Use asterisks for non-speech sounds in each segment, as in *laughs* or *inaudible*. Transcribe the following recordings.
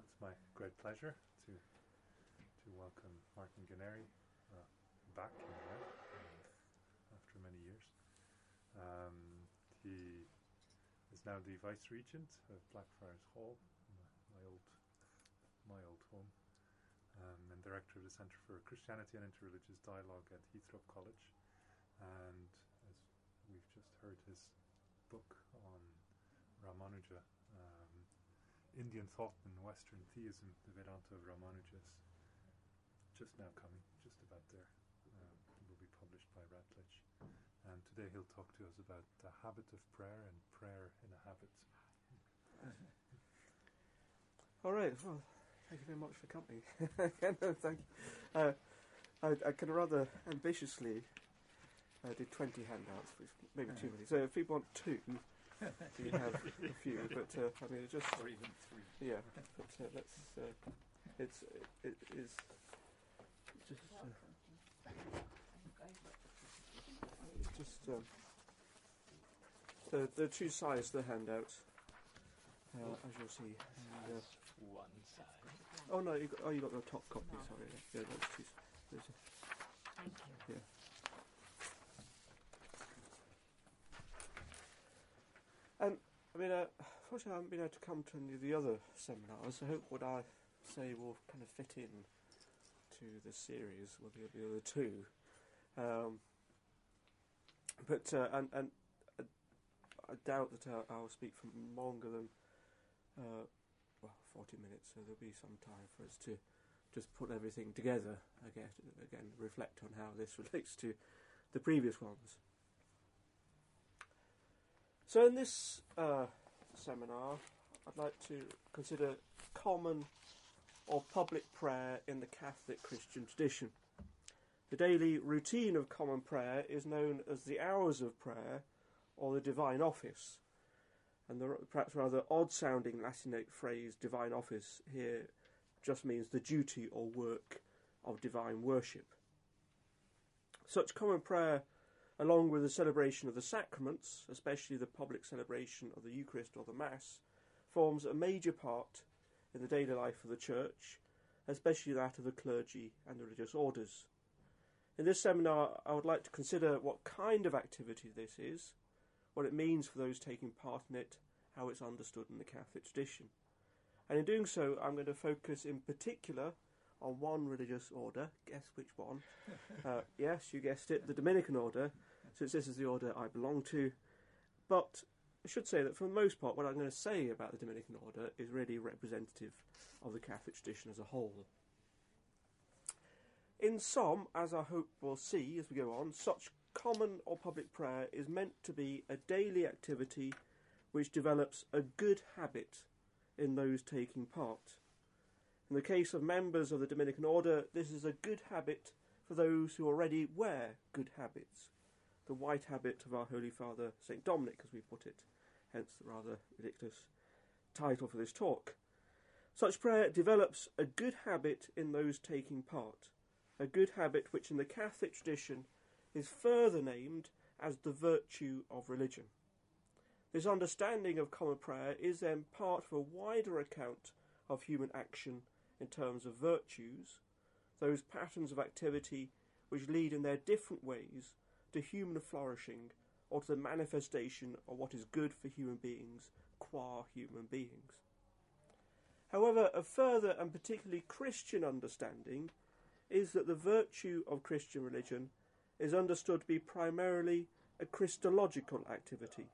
Well, it's my great pleasure to to welcome Martin Ganeri uh, back uh, after many years. Um, he is now the vice regent of Blackfriars Hall, my, my old my old home, um, and director of the Centre for Christianity and Interreligious Dialogue at Heythrop College. And as we've just heard, his book on Ramanuja. Indian thought and Western theism, the Vedanta of Ramanuja, is just now coming, just about there. Um, will be published by Routledge. And today he'll talk to us about the habit of prayer and prayer in a habit. *laughs* All right. Well, thank you very much for coming. *laughs* thank you. Uh, I, I can rather ambitiously uh, do 20 handouts, which maybe too many. So if people want two, *laughs* you have a few. *laughs* But uh, I mean, just or even three. Yeah, but uh, let's. Uh, it's it, it is just. Uh, it's just. Um, the the two sides of the handout, uh, as you'll see. And, uh, One side. oh no! You got, oh, you got the top copy. Sorry. Yeah, those two. Those Thank you. yeah. Um, I mean, uh, unfortunately, I haven't been able to come to any of the other seminars. I hope what I say will kind of fit in to the series with the, the other two. Um, but uh, and and uh, I doubt that I'll, I'll speak for longer than uh, well forty minutes. So there'll be some time for us to just put everything together. Again, again, reflect on how this *laughs* relates to the previous ones. So, in this uh, seminar, I'd like to consider common or public prayer in the Catholic Christian tradition. The daily routine of common prayer is known as the hours of prayer or the divine office. And the perhaps rather odd sounding Latinate phrase divine office here just means the duty or work of divine worship. Such common prayer along with the celebration of the sacraments, especially the public celebration of the Eucharist or the Mass, forms a major part in the daily life of the Church, especially that of the clergy and the religious orders. In this seminar, I would like to consider what kind of activity this is, what it means for those taking part in it, how it's understood in the Catholic tradition. And in doing so, I'm going to focus in particular on one religious order. Guess which one? *laughs* uh, yes, you guessed it, the Dominican order, since this is the order I belong to. But I should say that for the most part, what I'm going to say about the Dominican order is really representative of the Catholic tradition as a whole. In some, as I hope we'll see as we go on, such common or public prayer is meant to be a daily activity which develops a good habit in those taking part. In the case of members of the Dominican order, this is a good habit for those who already wear good habits. The white habit of our Holy Father, St. Dominic, as we put it, hence the rather ridiculous title for this talk. Such prayer develops a good habit in those taking part, a good habit which in the Catholic tradition is further named as the virtue of religion. This understanding of common prayer is then part of a wider account of human action in terms of virtues, those patterns of activity which lead in their different ways to human flourishing or to the manifestation of what is good for human beings qua human beings. However, a further and particularly Christian understanding is that the virtue of Christian religion is understood to be primarily a Christological activity,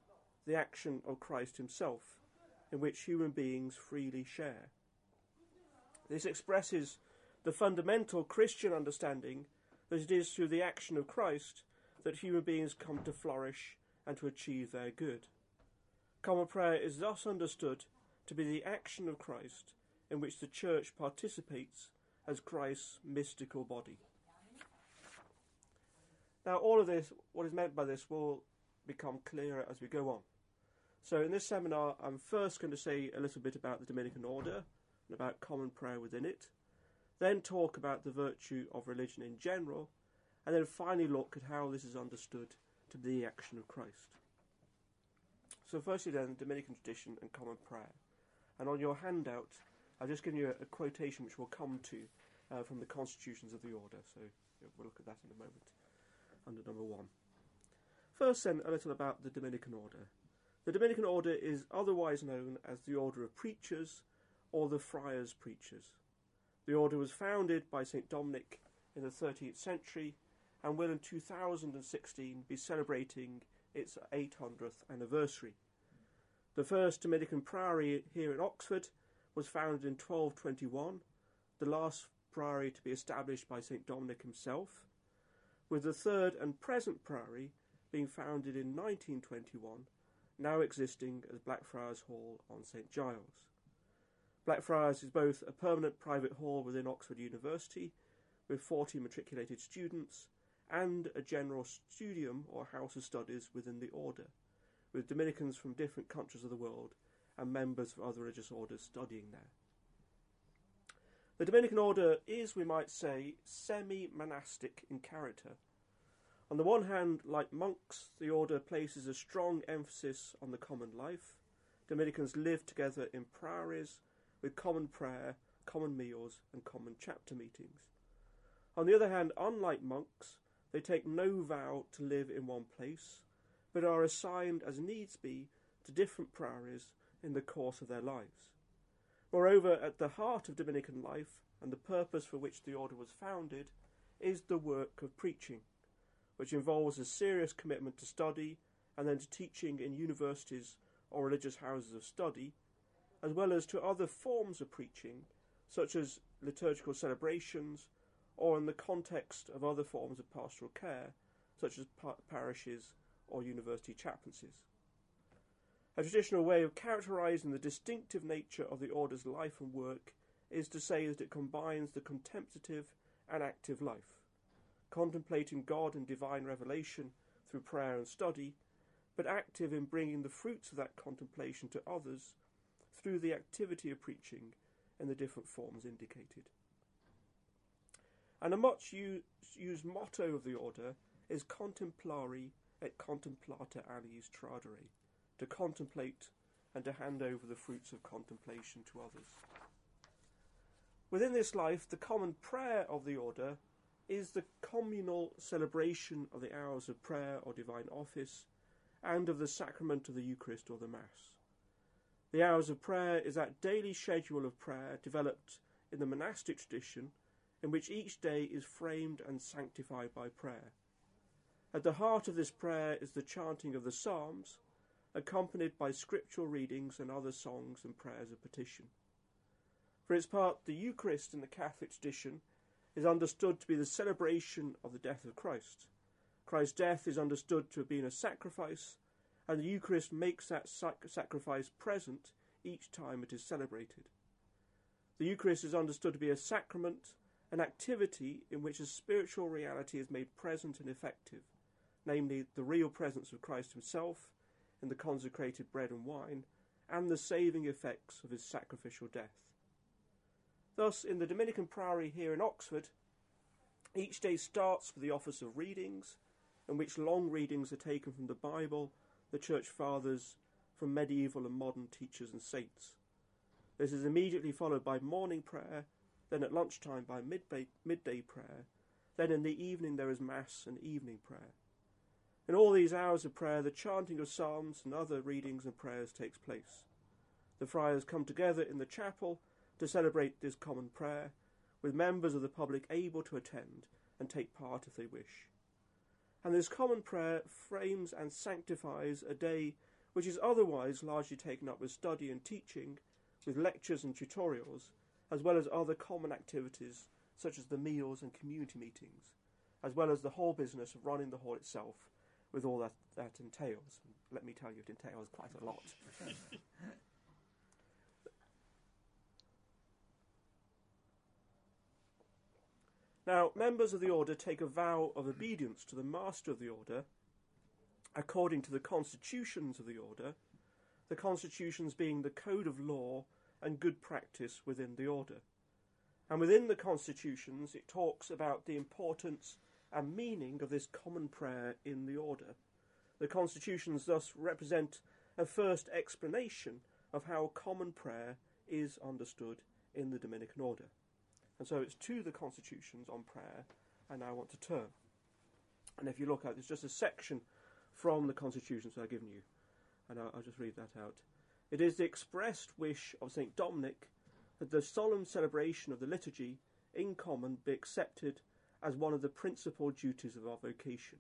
the action of Christ himself, in which human beings freely share. This expresses the fundamental Christian understanding that it is through the action of Christ that human beings come to flourish and to achieve their good. Common prayer is thus understood to be the action of Christ in which the Church participates as Christ's mystical body. Now, all of this, what is meant by this, will become clearer as we go on. So, in this seminar, I'm first going to say a little bit about the Dominican order and about common prayer within it, then talk about the virtue of religion in general, and then finally look at how this is understood to be the action of Christ. So, firstly, then, Dominican tradition and common prayer. And on your handout, I've just given you a, a quotation which we'll come to uh, from the constitutions of the order, so we'll look at that in a moment under number one. First, then, a little about the Dominican order. The Dominican order is otherwise known as the Order of Preachers or the Friars Preachers. The order was founded by St. Dominic in the 13th century and will in 2016 be celebrating its 800th anniversary. The first Dominican priory here in Oxford was founded in 1221, the last priory to be established by St. Dominic himself, with the third and present priory being founded in 1921, now existing as Blackfriars Hall on St. Giles. Blackfriars is both a permanent private hall within Oxford University with 40 matriculated students and a general studium or house of studies within the order, with Dominicans from different countries of the world and members of other religious orders studying there. The Dominican order is, we might say, semi monastic in character. On the one hand, like monks, the order places a strong emphasis on the common life. Dominicans live together in priories with common prayer, common meals, and common chapter meetings. On the other hand, unlike monks, they take no vow to live in one place, but are assigned as needs be to different priories in the course of their lives. Moreover, at the heart of Dominican life and the purpose for which the order was founded is the work of preaching, which involves a serious commitment to study and then to teaching in universities or religious houses of study, as well as to other forms of preaching, such as liturgical celebrations or in the context of other forms of pastoral care, such as par- parishes or university chaplaincies. A traditional way of characterizing the distinctive nature of the order's life and work is to say that it combines the contemplative and active life, contemplating God and divine revelation through prayer and study, but active in bringing the fruits of that contemplation to others through the activity of preaching in the different forms indicated. And a much used motto of the order is contemplari et contemplata aliis tradere, to contemplate and to hand over the fruits of contemplation to others. Within this life, the common prayer of the order is the communal celebration of the hours of prayer or divine office and of the sacrament of the Eucharist or the Mass. The hours of prayer is that daily schedule of prayer developed in the monastic tradition in which each day is framed and sanctified by prayer. At the heart of this prayer is the chanting of the Psalms, accompanied by scriptural readings and other songs and prayers of petition. For its part, the Eucharist in the Catholic tradition is understood to be the celebration of the death of Christ. Christ's death is understood to have been a sacrifice, and the Eucharist makes that sac- sacrifice present each time it is celebrated. The Eucharist is understood to be a sacrament an activity in which a spiritual reality is made present and effective, namely the real presence of Christ Himself in the consecrated bread and wine, and the saving effects of His sacrificial death. Thus, in the Dominican Priory here in Oxford, each day starts with the office of readings, in which long readings are taken from the Bible, the Church Fathers, from medieval and modern teachers and saints. This is immediately followed by morning prayer then at lunchtime by midday, midday prayer, then in the evening there is Mass and evening prayer. In all these hours of prayer, the chanting of psalms and other readings and prayers takes place. The friars come together in the chapel to celebrate this common prayer, with members of the public able to attend and take part if they wish. And this common prayer frames and sanctifies a day which is otherwise largely taken up with study and teaching, with lectures and tutorials, as well as other common activities such as the meals and community meetings, as well as the whole business of running the hall itself with all that that entails. Let me tell you, it entails quite a lot. *laughs* now, members of the order take a vow of obedience to the master of the order according to the constitutions of the order, the constitutions being the code of law and good practice within the order. And within the constitutions, it talks about the importance and meaning of this common prayer in the order. The constitutions thus represent a first explanation of how common prayer is understood in the Dominican order. And so it's to the constitutions on prayer I now want to turn. And if you look at there's just a section from the constitutions I've given you, and I'll, I'll just read that out. It is the expressed wish of St. Dominic that the solemn celebration of the liturgy in common be accepted as one of the principal duties of our vocation.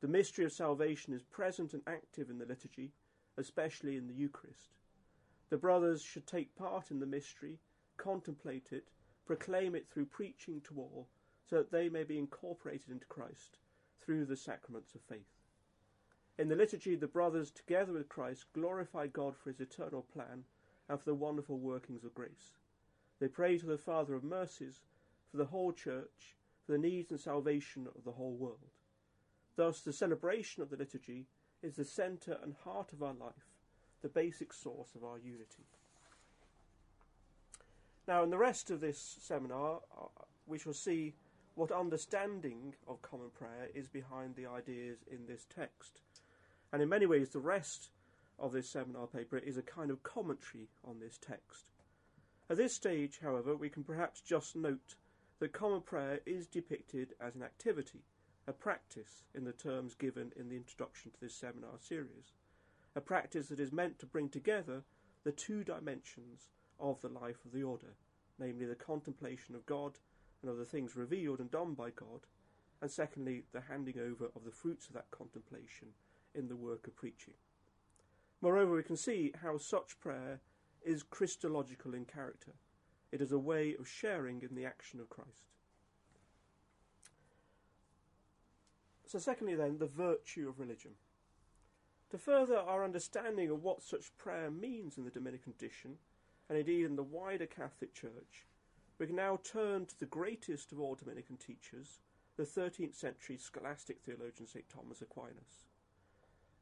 The mystery of salvation is present and active in the liturgy, especially in the Eucharist. The brothers should take part in the mystery, contemplate it, proclaim it through preaching to all, so that they may be incorporated into Christ through the sacraments of faith. In the liturgy, the brothers, together with Christ, glorify God for his eternal plan and for the wonderful workings of grace. They pray to the Father of mercies for the whole church, for the needs and salvation of the whole world. Thus, the celebration of the liturgy is the centre and heart of our life, the basic source of our unity. Now, in the rest of this seminar, uh, we shall see what understanding of common prayer is behind the ideas in this text. And in many ways, the rest of this seminar paper is a kind of commentary on this text. At this stage, however, we can perhaps just note that common prayer is depicted as an activity, a practice in the terms given in the introduction to this seminar series, a practice that is meant to bring together the two dimensions of the life of the order, namely the contemplation of God and of the things revealed and done by God, and secondly, the handing over of the fruits of that contemplation in the work of preaching. Moreover, we can see how such prayer is Christological in character. It is a way of sharing in the action of Christ. So, secondly, then, the virtue of religion. To further our understanding of what such prayer means in the Dominican tradition, and indeed in the wider Catholic Church, we can now turn to the greatest of all Dominican teachers, the 13th century scholastic theologian St. Thomas Aquinas.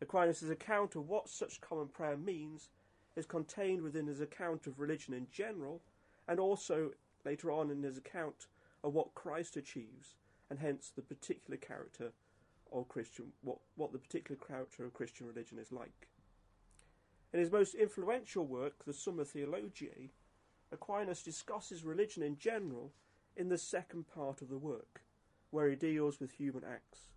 Aquinas' account of what such common prayer means is contained within his account of religion in general, and also later on in his account of what Christ achieves, and hence the particular character of Christian, what, what the particular character of Christian religion is like. In his most influential work, the Summa Theologiae, Aquinas discusses religion in general in the second part of the work, where he deals with human acts.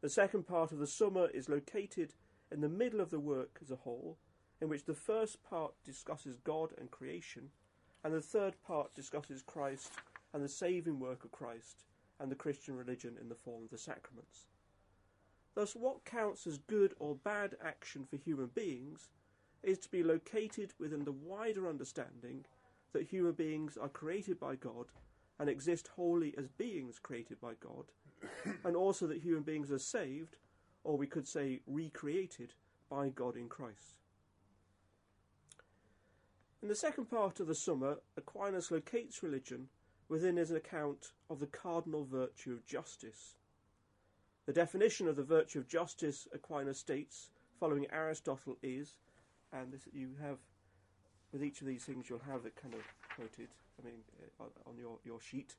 The second part of the Summa is located in the middle of the work as a whole, in which the first part discusses God and creation, and the third part discusses Christ and the saving work of Christ and the Christian religion in the form of the sacraments. Thus, what counts as good or bad action for human beings is to be located within the wider understanding that human beings are created by God and exist wholly as beings created by God, *coughs* and also that human beings are saved, or we could say recreated, by God in Christ. In the second part of the Summa, Aquinas locates religion within his account of the cardinal virtue of justice. The definition of the virtue of justice, Aquinas states, following Aristotle, is, and this you have with each of these things, you'll have it kind of quoted. I mean, uh, on your your sheet.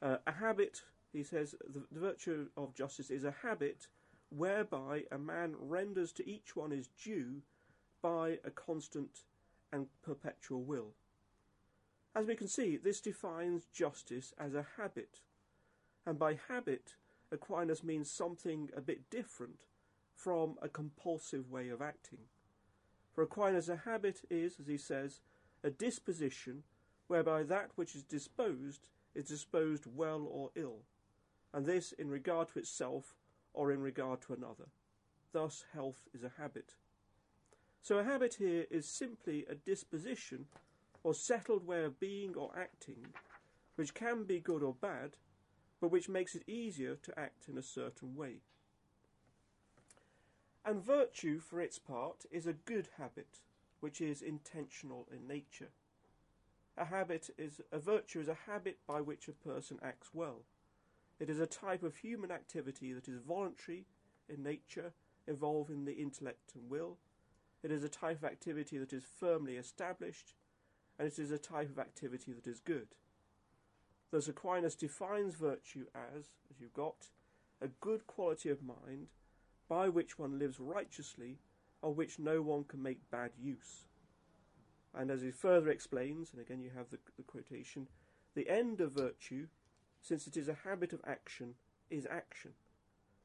Uh, a habit, he says, the, the virtue of justice is a habit whereby a man renders to each one his due by a constant and perpetual will. As we can see, this defines justice as a habit, and by habit, Aquinas means something a bit different from a compulsive way of acting. For Aquinas, a habit is, as he says, a disposition whereby that which is disposed is disposed well or ill, and this in regard to itself or in regard to another. Thus, health is a habit. So, a habit here is simply a disposition or settled way of being or acting, which can be good or bad, but which makes it easier to act in a certain way. And virtue, for its part, is a good habit, which is intentional in nature. A habit is a virtue is a habit by which a person acts well. It is a type of human activity that is voluntary in nature, involving the intellect and will. It is a type of activity that is firmly established, and it is a type of activity that is good. Thus Aquinas defines virtue as, as you've got, a good quality of mind by which one lives righteously, of which no one can make bad use. And as he further explains, and again you have the, the quotation, the end of virtue, since it is a habit of action, is action.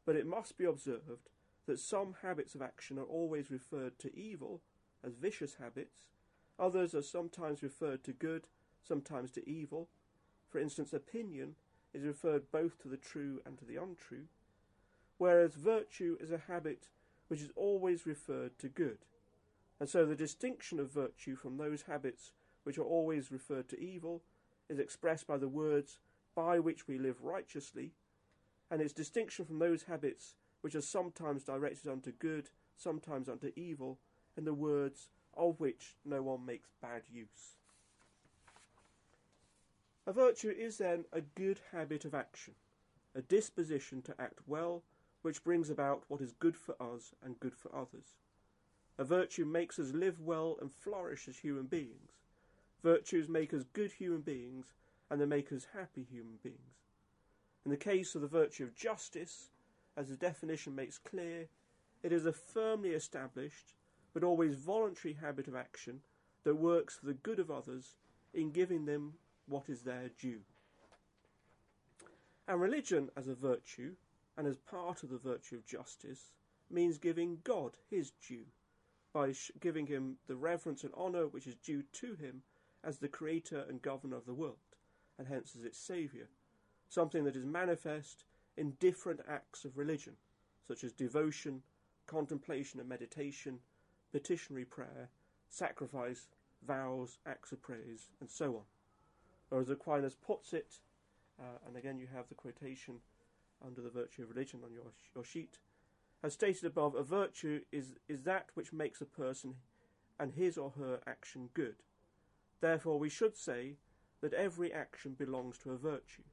But it must be observed that some habits of action are always referred to evil as vicious habits, others are sometimes referred to good, sometimes to evil. For instance, opinion is referred both to the true and to the untrue, whereas virtue is a habit which is always referred to good. And so the distinction of virtue from those habits which are always referred to evil is expressed by the words by which we live righteously, and its distinction from those habits which are sometimes directed unto good, sometimes unto evil, in the words of which no one makes bad use. A virtue is then a good habit of action, a disposition to act well, which brings about what is good for us and good for others. A virtue makes us live well and flourish as human beings. Virtues make us good human beings and they make us happy human beings. In the case of the virtue of justice, as the definition makes clear, it is a firmly established but always voluntary habit of action that works for the good of others in giving them what is their due. And religion as a virtue, and as part of the virtue of justice, means giving God his due, by giving him the reverence and honour which is due to him as the creator and governor of the world, and hence as its saviour, something that is manifest in different acts of religion, such as devotion, contemplation and meditation, petitionary prayer, sacrifice, vows, acts of praise, and so on. Or as Aquinas puts it, uh, and again you have the quotation under the virtue of religion on your, your sheet, as stated above, a virtue is, is that which makes a person and his or her action good. Therefore, we should say that every action belongs to a virtue.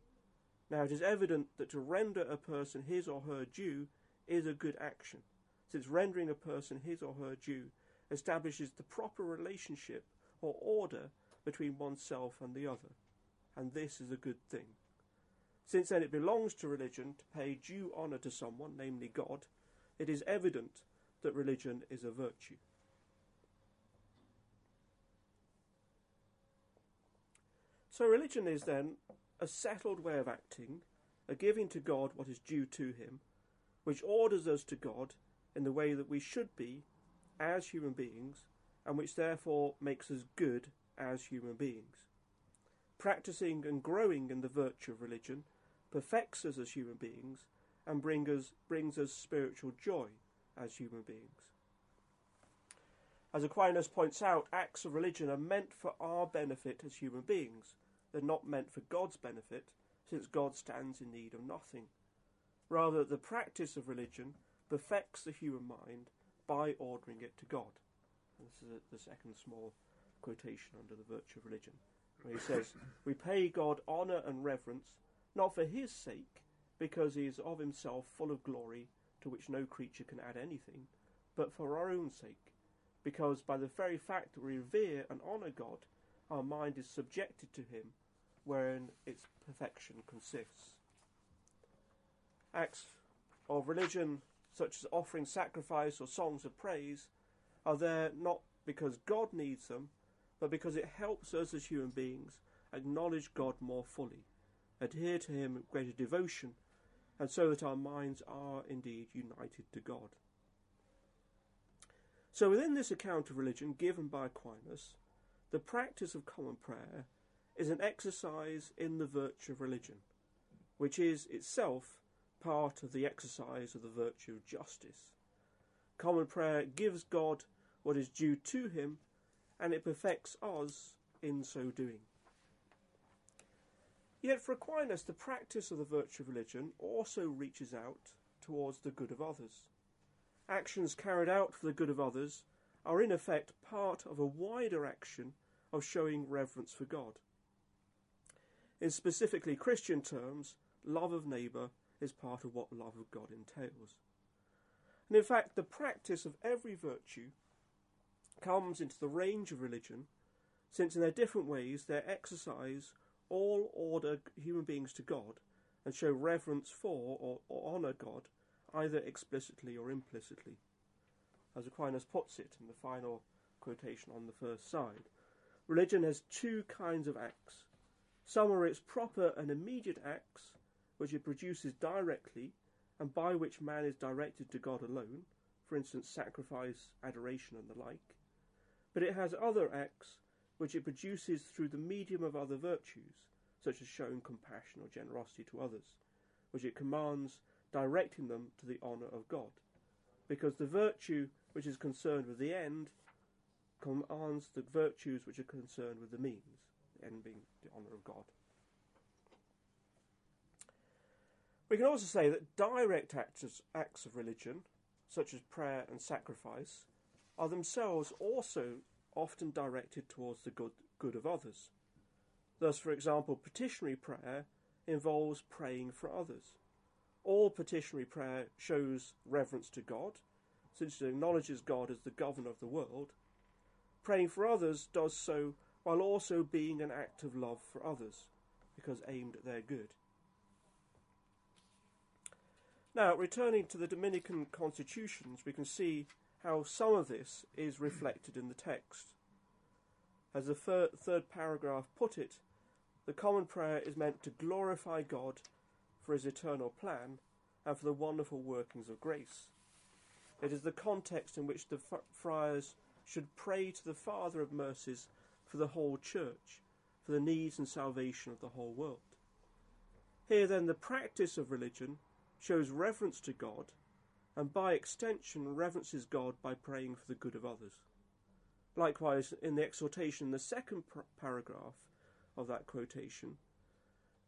Now, it is evident that to render a person his or her due is a good action, since rendering a person his or her due establishes the proper relationship or order between oneself and the other, and this is a good thing. Since then it belongs to religion to pay due honour to someone, namely God, it is evident that religion is a virtue. So religion is then a settled way of acting, a giving to God what is due to him, which orders us to God in the way that we should be as human beings, and which therefore makes us good as human beings. Practicing and growing in the virtue of religion perfects us as human beings and bring us, brings us spiritual joy as human beings. As Aquinas points out, acts of religion are meant for our benefit as human beings. They're not meant for God's benefit, since God stands in need of nothing. Rather, the practice of religion perfects the human mind by ordering it to God. And this is a, the second small quotation under the virtue of religion, where he says, *coughs* We pay God honour and reverence, not for his sake, because he is of himself full of glory, to which no creature can add anything, but for our own sake, because by the very fact that we revere and honour God, our mind is subjected to him, wherein its perfection consists. Acts of religion, such as offering sacrifice or songs of praise, are there not because God needs them, but because it helps us as human beings acknowledge God more fully, adhere to Him with greater devotion, and so that our minds are indeed united to God. So, within this account of religion given by Aquinas, the practice of common prayer is an exercise in the virtue of religion, which is itself part of the exercise of the virtue of justice. Common prayer gives God what is due to him, and it perfects us in so doing. Yet for Aquinas, the practice of the virtue of religion also reaches out towards the good of others. Actions carried out for the good of others are in effect part of a wider action of showing reverence for God. In specifically Christian terms, love of neighbour is part of what love of God entails. And in fact, the practice of every virtue comes into the range of religion, since in their different ways they exercise all order human beings to God and show reverence for or, or honour God, either explicitly or implicitly. As Aquinas puts it in the final quotation on the first side, religion has two kinds of acts. Some are its proper and immediate acts, which it produces directly and by which man is directed to God alone, for instance, sacrifice, adoration, and the like. But it has other acts which it produces through the medium of other virtues, such as showing compassion or generosity to others, which it commands directing them to the honour of God. Because the virtue which is concerned with the end commands the virtues which are concerned with the means, end being the honour of God. We can also say that direct acts, acts of religion, such as prayer and sacrifice, are themselves also often directed towards the good, good of others. Thus, for example, petitionary prayer involves praying for others. All petitionary prayer shows reverence to God, since it acknowledges God as the governor of the world. Praying for others does so while also being an act of love for others, because aimed at their good. Now, returning to the Dominican constitutions, we can see how some of this is reflected in the text. As the third, third paragraph put it, the common prayer is meant to glorify God for his eternal plan and for the wonderful workings of grace. It is the context in which the friars should pray to the Father of mercies for the whole church, for the needs and salvation of the whole world. Here, then, the practice of religion shows reverence to God, and by extension reverences God by praying for the good of others. Likewise, in the exhortation, the second paragraph of that quotation,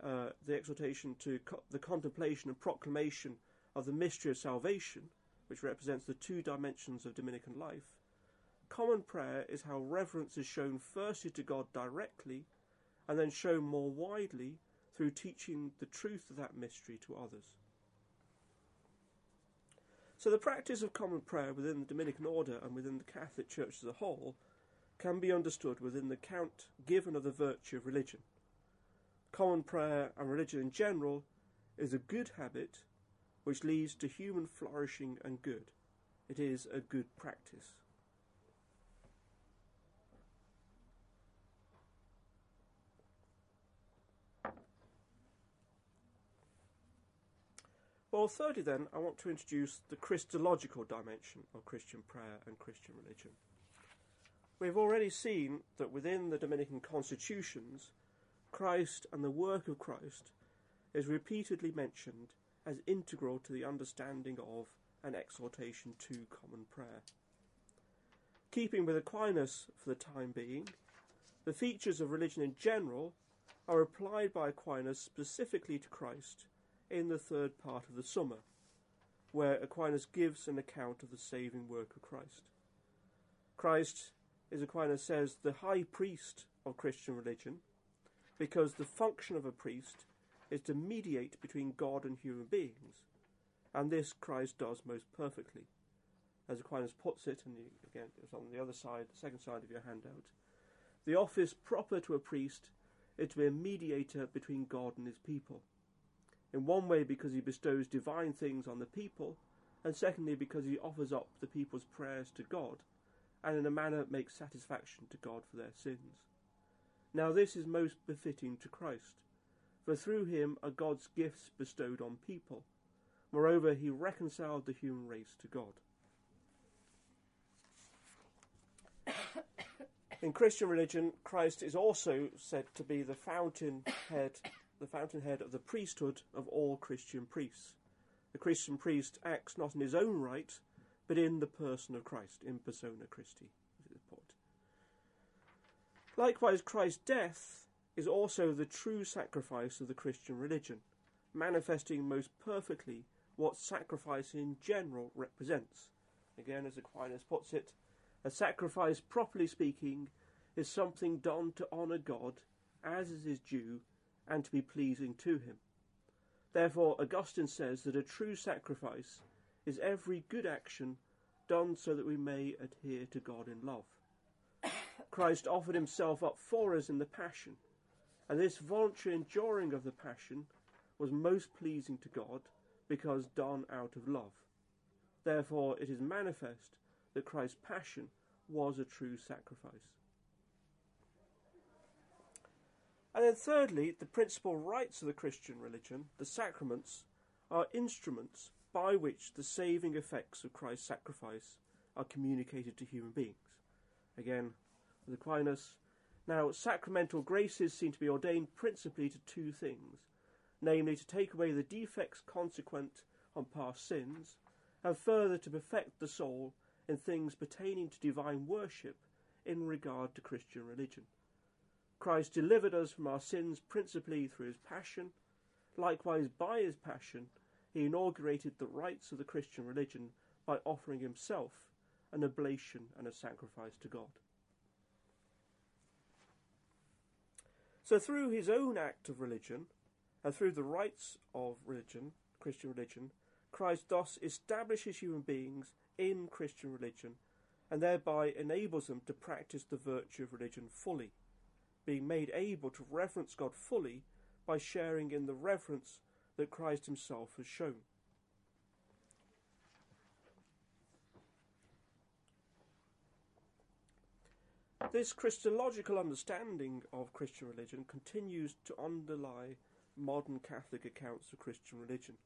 uh, the exhortation to co- the contemplation and proclamation of the mystery of salvation, which represents the two dimensions of Dominican life, common prayer is how reverence is shown firstly to God directly and then shown more widely through teaching the truth of that mystery to others. So the practice of common prayer within the Dominican order and within the Catholic Church as a whole can be understood within the count given of the virtue of religion. Common prayer and religion in general is a good habit which leads to human flourishing and good. It is a good practice. Well, thirdly, then, I want to introduce the Christological dimension of Christian prayer and Christian religion. We've already seen that within the Dominican constitutions, Christ and the work of Christ is repeatedly mentioned as integral to the understanding of and exhortation to common prayer. Keeping with Aquinas for the time being, the features of religion in general are applied by Aquinas specifically to Christ in the third part of the Summa, where Aquinas gives an account of the saving work of Christ. Christ, as Aquinas says, the high priest of Christian religion, because the function of a priest is to mediate between God and human beings, and this Christ does most perfectly. As Aquinas puts it, and again it's on the other side, the second side of your handout, the office proper to a priest is to be a mediator between God and his people in one way because he bestows divine things on the people, and secondly because he offers up the people's prayers to God, and in a manner makes satisfaction to God for their sins. Now this is most befitting to Christ, for through him are God's gifts bestowed on people. Moreover, he reconciled the human race to God. *coughs* In Christian religion, Christ is also said to be the fountainhead the fountainhead of the priesthood of all Christian priests. The Christian priest acts not in his own right, but in the person of Christ, in persona Christi. Likewise, Christ's death is also the true sacrifice of the Christian religion, manifesting most perfectly what sacrifice in general represents. Again, as Aquinas puts it, a sacrifice, properly speaking, is something done to honour God, as is his due, and to be pleasing to him. Therefore, Augustine says that a true sacrifice is every good action done so that we may adhere to God in love. *coughs* Christ offered himself up for us in the Passion, and this voluntary enduring of the Passion was most pleasing to God because done out of love. Therefore, it is manifest that Christ's Passion was a true sacrifice. And then, thirdly, the principal rites of the Christian religion, the sacraments, are instruments by which the saving effects of Christ's sacrifice are communicated to human beings. Again, with Aquinas, now sacramental graces seem to be ordained principally to two things namely, to take away the defects consequent on past sins, and further to perfect the soul in things pertaining to divine worship in regard to Christian religion. Christ delivered us from our sins principally through his passion. Likewise, by his passion, he inaugurated the rites of the Christian religion by offering himself an oblation and a sacrifice to God. So, through his own act of religion, and through the rites of religion, Christian religion, Christ thus establishes human beings in Christian religion and thereby enables them to practice the virtue of religion fully, being made able to reverence God fully by sharing in the reverence that Christ himself has shown. This Christological understanding of Christian religion continues to underlie modern Catholic accounts of Christian religion,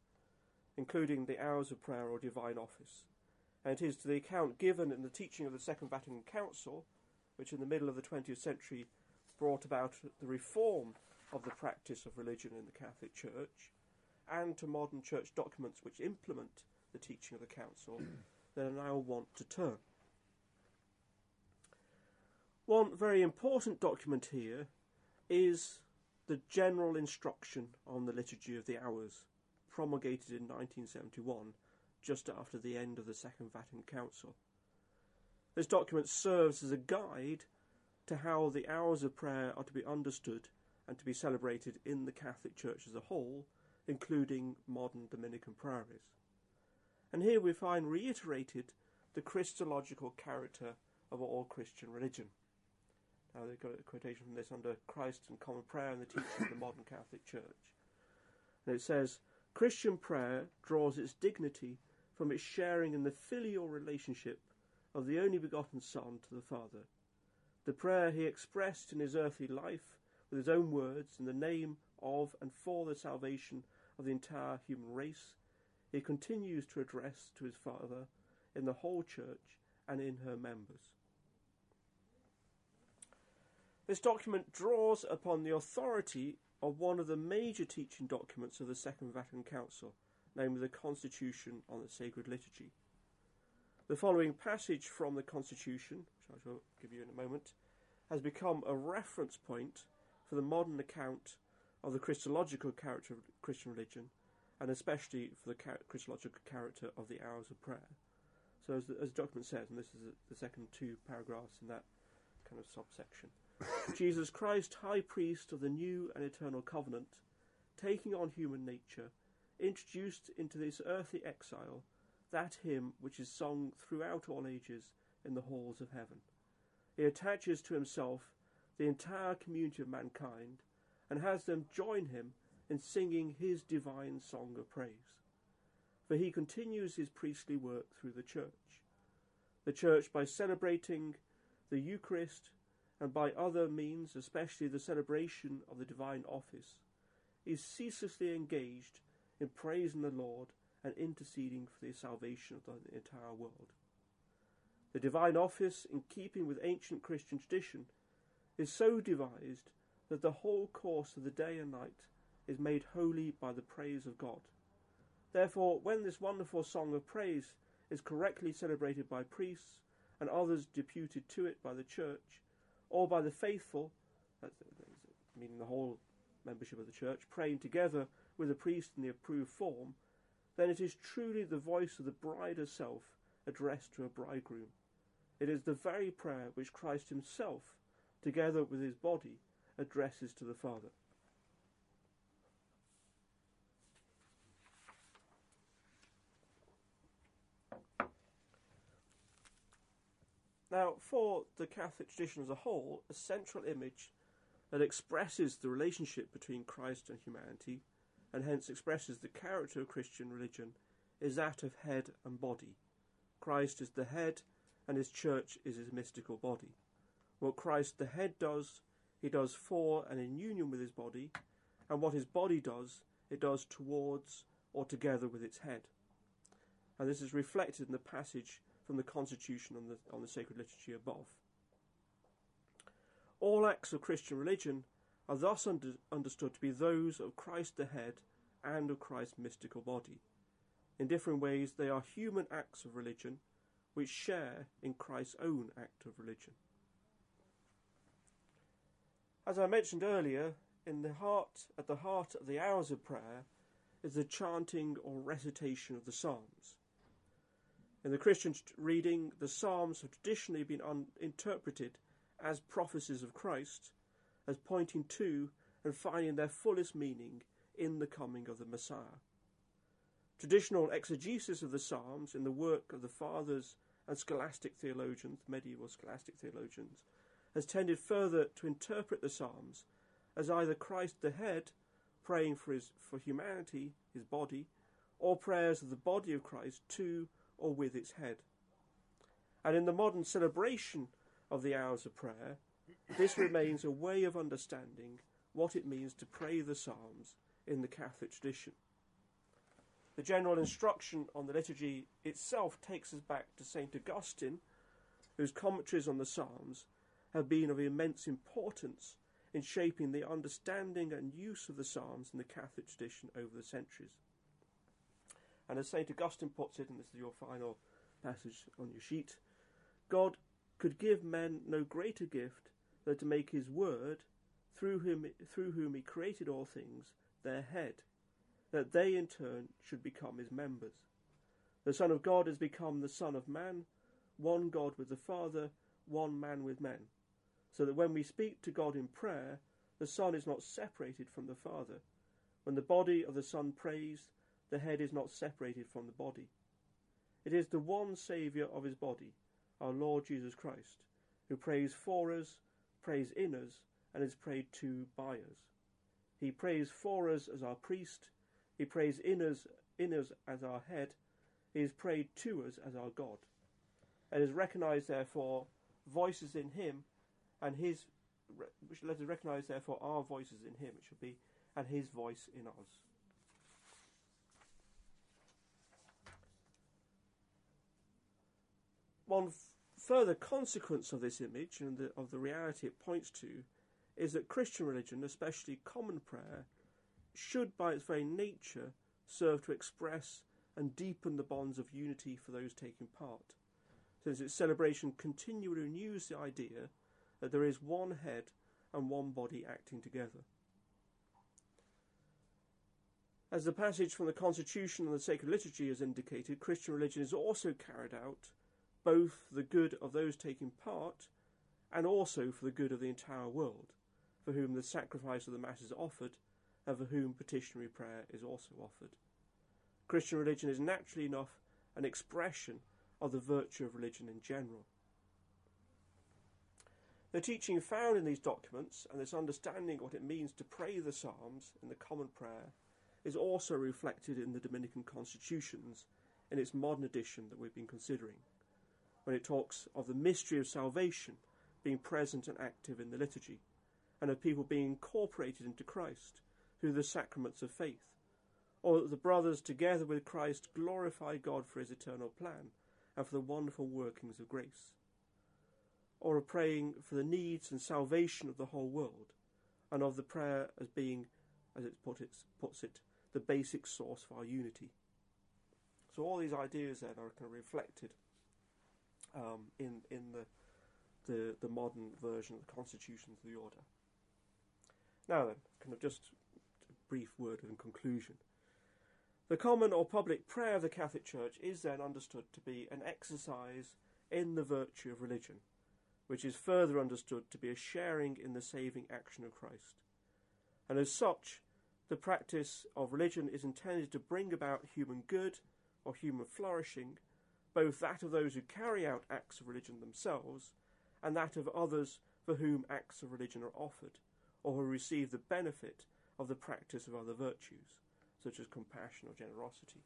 including the hours of prayer or divine office. And it is to the account given in the teaching of the Second Vatican Council, which in the middle of the 20th century brought about the reform of the practice of religion in the Catholic Church, and to modern church documents which implement the teaching of the Council, *clears throat* that I now want to turn. One very important document here is the General Instruction on the Liturgy of the Hours, promulgated in 1971, just after the end of the Second Vatican Council. This document serves as a guide to how the hours of prayer are to be understood and to be celebrated in the Catholic Church as a whole, including modern Dominican priories. And here we find reiterated the Christological character of all Christian religion. Now they've got a quotation from this under Christ and common prayer and the teaching of the modern Catholic Church. And it says, Christian prayer draws its dignity from its sharing in the filial relationship of the only begotten Son to the Father. The prayer he expressed in his earthly life with his own words in the name of and for the salvation of the entire human race, he continues to address to his Father in the whole Church and in her members. This document draws upon the authority of one of the major teaching documents of the Second Vatican Council, namely the Constitution on the Sacred Liturgy. The following passage from the Constitution, which I shall give you in a moment, has become a reference point for the modern account of the Christological character of Christian religion, and especially for the Christological character of the hours of prayer. So, as the, as the document says, and this is the second two paragraphs in that kind of subsection. *laughs* Jesus Christ, high priest of the new and eternal covenant, taking on human nature, introduced into this earthly exile that hymn which is sung throughout all ages in the halls of heaven. He attaches to himself the entire community of mankind and has them join him in singing his divine song of praise. For he continues his priestly work through the church. The church, by celebrating the Eucharist and by other means, especially the celebration of the divine office, is ceaselessly engaged in praising the Lord and interceding for the salvation of the entire world. The divine office, in keeping with ancient Christian tradition, is so devised that the whole course of the day and night is made holy by the praise of God. Therefore, when this wonderful song of praise is correctly celebrated by priests and others deputed to it by the Church, or by the faithful, meaning the whole membership of the church, praying together with the priest in the approved form, then it is truly the voice of the bride herself addressed to a bridegroom. It is the very prayer which Christ himself, together with his body, addresses to the Father. Now, for the Catholic tradition as a whole, a central image that expresses the relationship between Christ and humanity, and hence expresses the character of Christian religion, is that of head and body. Christ is the head, and his church is his mystical body. What Christ the head does he does for and in union with his body, and what his body does, it does towards or together with its head. And this is reflected in the passage from the Constitution on the, on the sacred liturgy above. All acts of Christian religion are thus under, understood to be those of Christ the head and of Christ's mystical body. In different ways, they are human acts of religion which share in Christ's own act of religion. As I mentioned earlier, in the heart, at the heart of the hours of prayer is the chanting or recitation of the Psalms. In the Christian reading, the Psalms have traditionally been un- interpreted as prophecies of Christ, as pointing to and finding their fullest meaning in the coming of the Messiah. Traditional exegesis of the Psalms in the work of the fathers and scholastic theologians, medieval scholastic theologians, has tended further to interpret the Psalms as either Christ the head praying for his for humanity, his body, or prayers of the body of Christ to or with its head. And in the modern celebration of the hours of prayer, this *laughs* remains a way of understanding what it means to pray the Psalms in the Catholic tradition. The general instruction on the liturgy itself takes us back to St. Augustine, whose commentaries on the Psalms have been of immense importance in shaping the understanding and use of the Psalms in the Catholic tradition over the centuries. And as St. Augustine puts it, and this is your final passage on your sheet, God could give men no greater gift than to make his word, through whom, through whom he created all things, their head, that they in turn should become his members. The Son of God has become the Son of man, one God with the Father, one man with men so that when we speak to God in prayer, the Son is not separated from the Father. When the body of the Son prays, the head is not separated from the body. It is the one Saviour of his body, our Lord Jesus Christ, who prays for us, prays in us, and is prayed to by us. He prays for us as our priest, he prays in us, in us as our head, he is prayed to us as our God. And is recognized, therefore, voices in him and his let us recognise therefore our voices in him it should be and his voice in us one further consequence of this image and the, of the reality it points to is that Christian religion, especially common prayer, should by its very nature serve to express and deepen the bonds of unity for those taking part, since its celebration continually renews the idea that there is one head and one body acting together. As the passage from the Constitution and the Sacred Liturgy has indicated, Christian religion is also carried out both the good of those taking part and also for the good of the entire world, for whom the sacrifice of the Mass is offered and for whom petitionary prayer is also offered. Christian religion is naturally enough an expression of the virtue of religion in general. The teaching found in these documents and this understanding of what it means to pray the Psalms in the common prayer is also reflected in the Dominican constitutions in its modern edition that we've been considering, when it talks of the mystery of salvation being present and active in the liturgy, and of people being incorporated into Christ through the sacraments of faith, or that the brothers together with Christ glorify God for his eternal plan and for the wonderful workings of grace or of praying for the needs and salvation of the whole world, and of the prayer as being, as it, put puts it, the basic source of our unity. So all these ideas then are kind of reflected um, in in the, the the modern version of the constitutions of the order. Now then, kind of just a brief word in conclusion. The common or public prayer of the Catholic Church is then understood to be an exercise in the virtue of religion which is further understood to be a sharing in the saving action of Christ. And as such, the practice of religion is intended to bring about human good or human flourishing, both that of those who carry out acts of religion themselves and that of others for whom acts of religion are offered, or who receive the benefit of the practice of other virtues, such as compassion or generosity.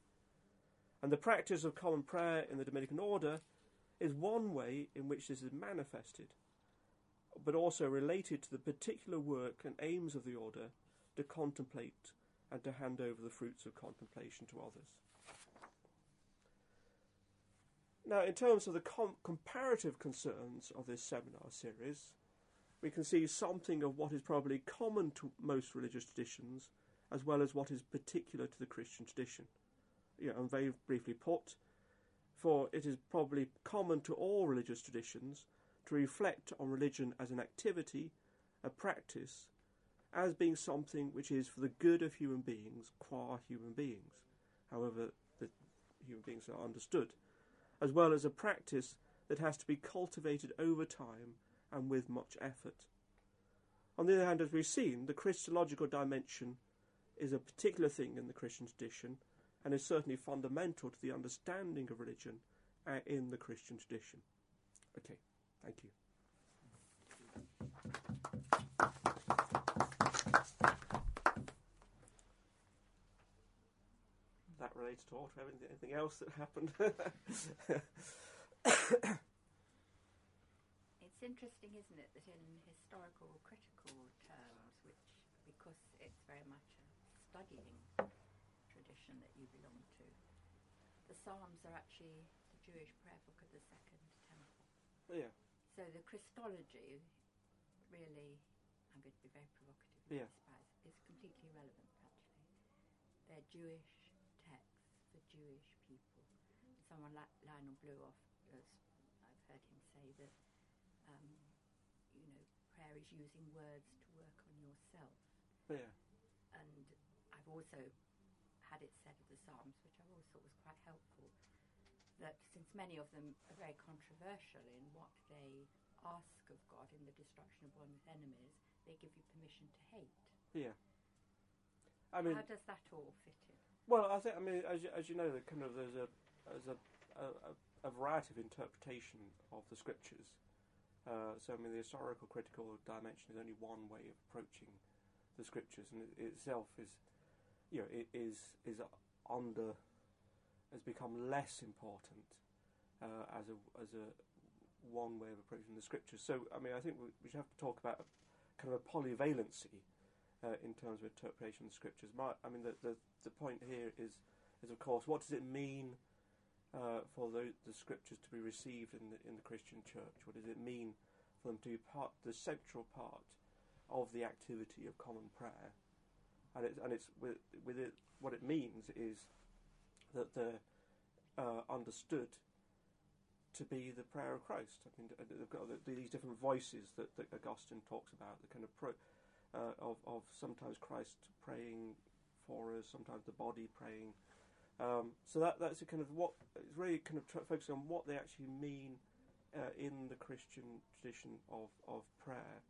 And the practice of common prayer in the Dominican order is one way in which this is manifested. but also related to the particular work and aims of the order to contemplate and to hand over the fruits of contemplation to others. Now, in terms of the com- comparative concerns of this seminar series, we can see something of what is probably common to most religious traditions, as well as what is particular to the Christian tradition. You know, and very briefly put, for it is probably common to all religious traditions to reflect on religion as an activity, a practice, as being something which is for the good of human beings, qua human beings, however the human beings are understood as well as a practice that has to be cultivated over time and with much effort. On the other hand, as we've seen, the Christological dimension is a particular thing in the Christian tradition and is certainly fundamental to the understanding of religion uh, in the Christian tradition. Okay, thank you. That relates to all anything else that happened. it's interesting, isn't it, that in historical critical terms, which because it's very much a studying tradition that you belong to, the Psalms are actually the Jewish prayer book of the Second Temple. Yeah. So the Christology really, I'm going to be very provocative, yeah. is completely irrelevant actually. They're Jewish Jewish people. Someone like Lionel Blue, as I've heard him say that, um, you know, prayer is using words to work on yourself. Yeah. And I've also had it said of the Psalms, which I always thought was quite helpful, that since many of them are very controversial in what they ask of God in the destruction of one's enemies, they give you permission to hate. Yeah. I mean, how does that all fit in? Well, I think I mean as you, as you know, kind of there's a there's a, a, a variety of interpretation of the scriptures. Uh, so I mean, the historical critical dimension is only one way of approaching the scriptures, and it, itself is, you know, it is is under has become less important uh, as a as a one way of approaching the scriptures. So I mean, I think we, we should have to talk about kind of a polyvalency uh, in terms of interpretation of the scriptures. My, I mean, the, the, the point here is, is of course, what does it mean uh, for the, the scriptures to be received in the, in the Christian church? What does it mean for them to be part, the central part of the activity of common prayer? And it's, and it's with, with it, what it means is that they're uh, understood to be the prayer of Christ. I mean, they've got these different voices that, that Augustine talks about, the kind of pro, uh, of, of sometimes Christ praying for us, sometimes the body praying. Um, so that that's a kind of what it's really kind of focusing on what they actually mean uh, in the Christian tradition of of prayer,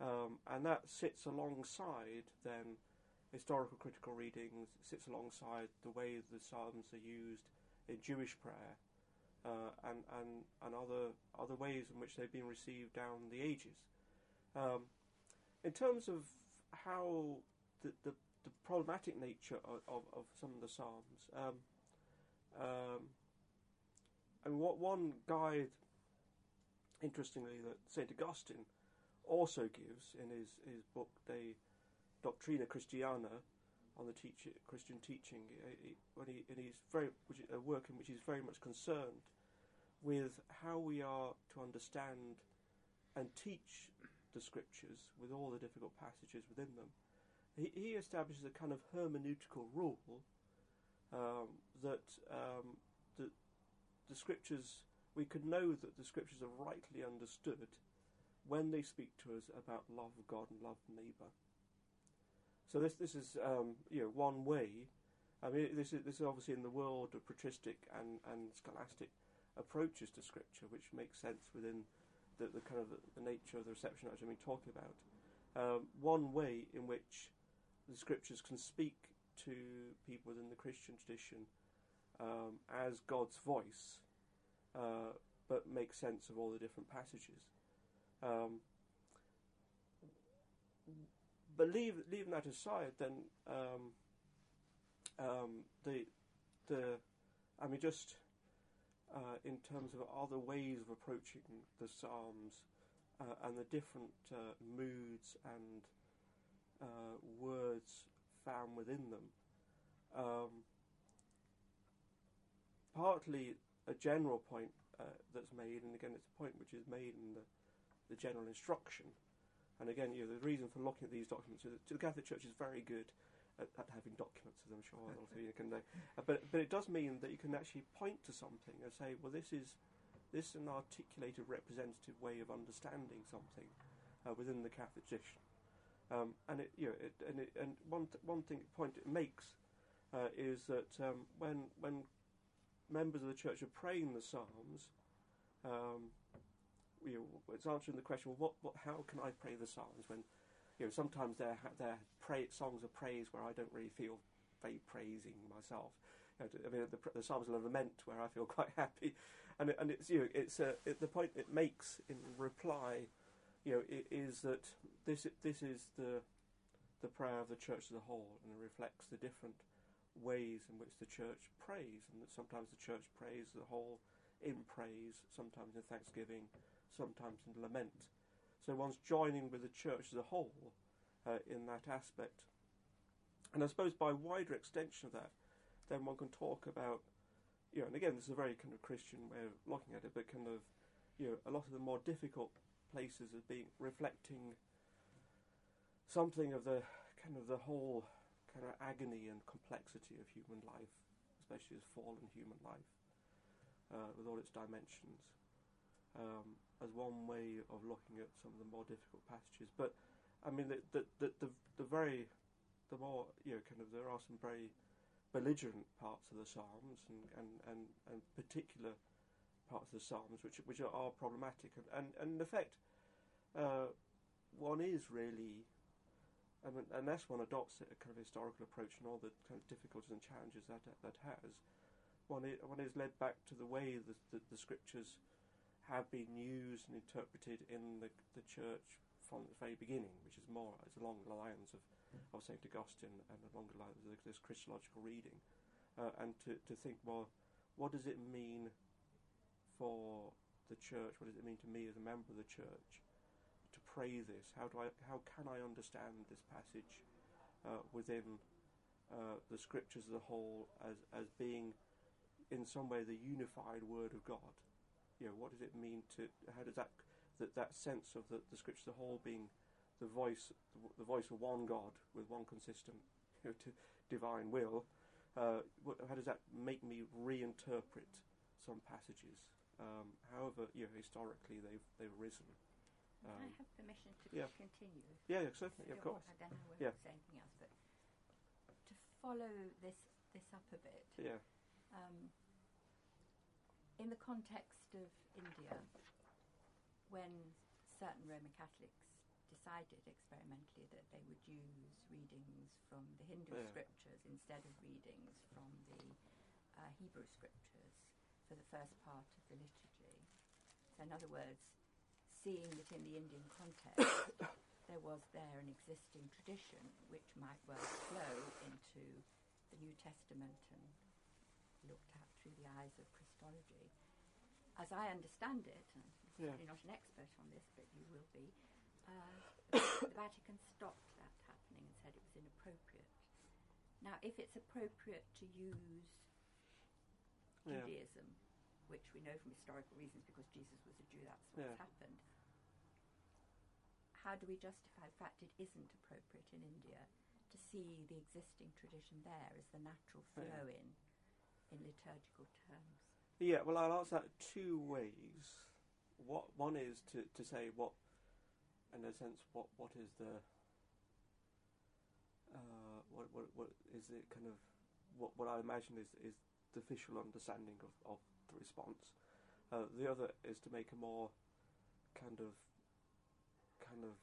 um, and that sits alongside then historical critical readings, sits alongside the way the psalms are used in Jewish prayer, uh, and and and other other ways in which they've been received down the ages. Um, in terms of how the, the, the problematic nature of, of, of, some of the Psalms, um, um, and what one guide, interestingly, that St. Augustine also gives in his, his book, De Doctrina Christiana, on the Christian teaching, he, when he, and he's very, which a work in which he's very much concerned with how we are to understand and teach the scriptures with all the difficult passages within them, he, he establishes a kind of hermeneutical rule um, that um, the, the scriptures, we can know that the scriptures are rightly understood when they speak to us about love of God and love of neighbour. So this this is um, you know one way. I mean this is this is obviously in the world of patristic and, and scholastic approaches to scripture, which makes sense within the, the kind of the, nature of the reception I've been talking about. Um, one way in which the scriptures can speak to people within the Christian tradition um, as God's voice, uh, but make sense of all the different passages. Um, but leave, leaving that aside, then um, um, the the I mean just uh, in terms of other ways of approaching the Psalms uh, and the different uh, moods and uh, words found within them. Um, partly a general point uh, that's made, and again, it's a point which is made in the, the general instruction. And again, you know, the reason for looking at these documents is that the Catholic Church is very good at, at having documents, as I'm sure you can know. Uh, but but it does mean that you can actually point to something and say, well, this is this is an articulated, representative way of understanding something uh, within the Catholic tradition. Um, and it, you know, it, and it, and one th- one thing point it makes uh, is that um, when when members of the church are praying the psalms, um, you know, it's answering the question: well, what, what, how can I pray the psalms when, you know, sometimes they're they're songs of praise where I don't really feel very praising myself. You know, I mean, the, the psalms of lament where I feel *laughs* quite happy, and and it's you know, it's uh, it, the point it makes in reply, you know, it, is that this this is the the prayer of the church as a whole, and it reflects the different ways in which the church prays, and that sometimes the church prays the whole in praise, sometimes in thanksgiving, sometimes in lament. So one's joining with the church as a whole uh, in that aspect. And I suppose by wider extension of that, then one can talk about, you know, and again, this is a very kind of Christian way of looking at it, but kind of, you know, a lot of the more difficult places as being reflecting something of the kind of the whole kind of agony and complexity of human life, especially as fallen human life, uh, with all its dimensions, um, as one way of looking at some of the more difficult passages. But I mean, the the the, the, the very the more you know, kind of there are some very belligerent parts of the Psalms and and, and, and particular parts of the Psalms which which are, are problematic and, and, and in effect uh, one is really I mean, unless one adopts a kind of historical approach and all the kind of difficulties and challenges that that has, one is, one is led back to the way the, the, the scriptures have been used and interpreted in the, the church from the very beginning, which is more it's along the lines of, of St. Augustine and along the lines of this Christological reading. Uh, and to, to think, well, what does it mean for the church? What does it mean to me as a member of the church? to pray this? How do I? How can I understand this passage uh, within uh, the scriptures as a whole as as being in some way the unified Word of God? You know, what does it mean to? How does that that that sense of the, the scriptures as a whole being the voice the voice of one God with one consistent you know, to divine will? Uh, how does that make me reinterpret some passages? Um, however, you know, historically they've they've risen. Can I Um, have permission to yeah. continue? Yeah, yeah, certainly, of course. I don't know whether Yeah. to say anything else, but to follow this this up a bit, Yeah, um, in the context of India, when certain Roman Catholics decided experimentally that they would use readings from the Hindu Yeah. scriptures instead of readings from the uh, Hebrew scriptures for the first part of the liturgy. So, in other words, seeing that in the Indian context *coughs* there was there an existing tradition which might well flow into the New Testament and looked at through the eyes of Christology. As I understand it, and I'm Yeah. certainly not an expert on this, but you will be, uh, *coughs* the Vatican stopped that happening and said it was inappropriate. Now, if it's appropriate to use yeah, Judaism, which we know from historical reasons because Jesus was a Jew, that's what's Yeah. happened. How do we justify the fact it isn't appropriate in India to see the existing tradition there as the natural Yeah. flow in in liturgical terms? Yeah. Well, I'll answer that two ways. What one is to, to say what, in a sense, what what is the uh, what, what what is it kind of what what I imagine is is the official understanding of, of the response. Uh, the other is to make a more kind of kind of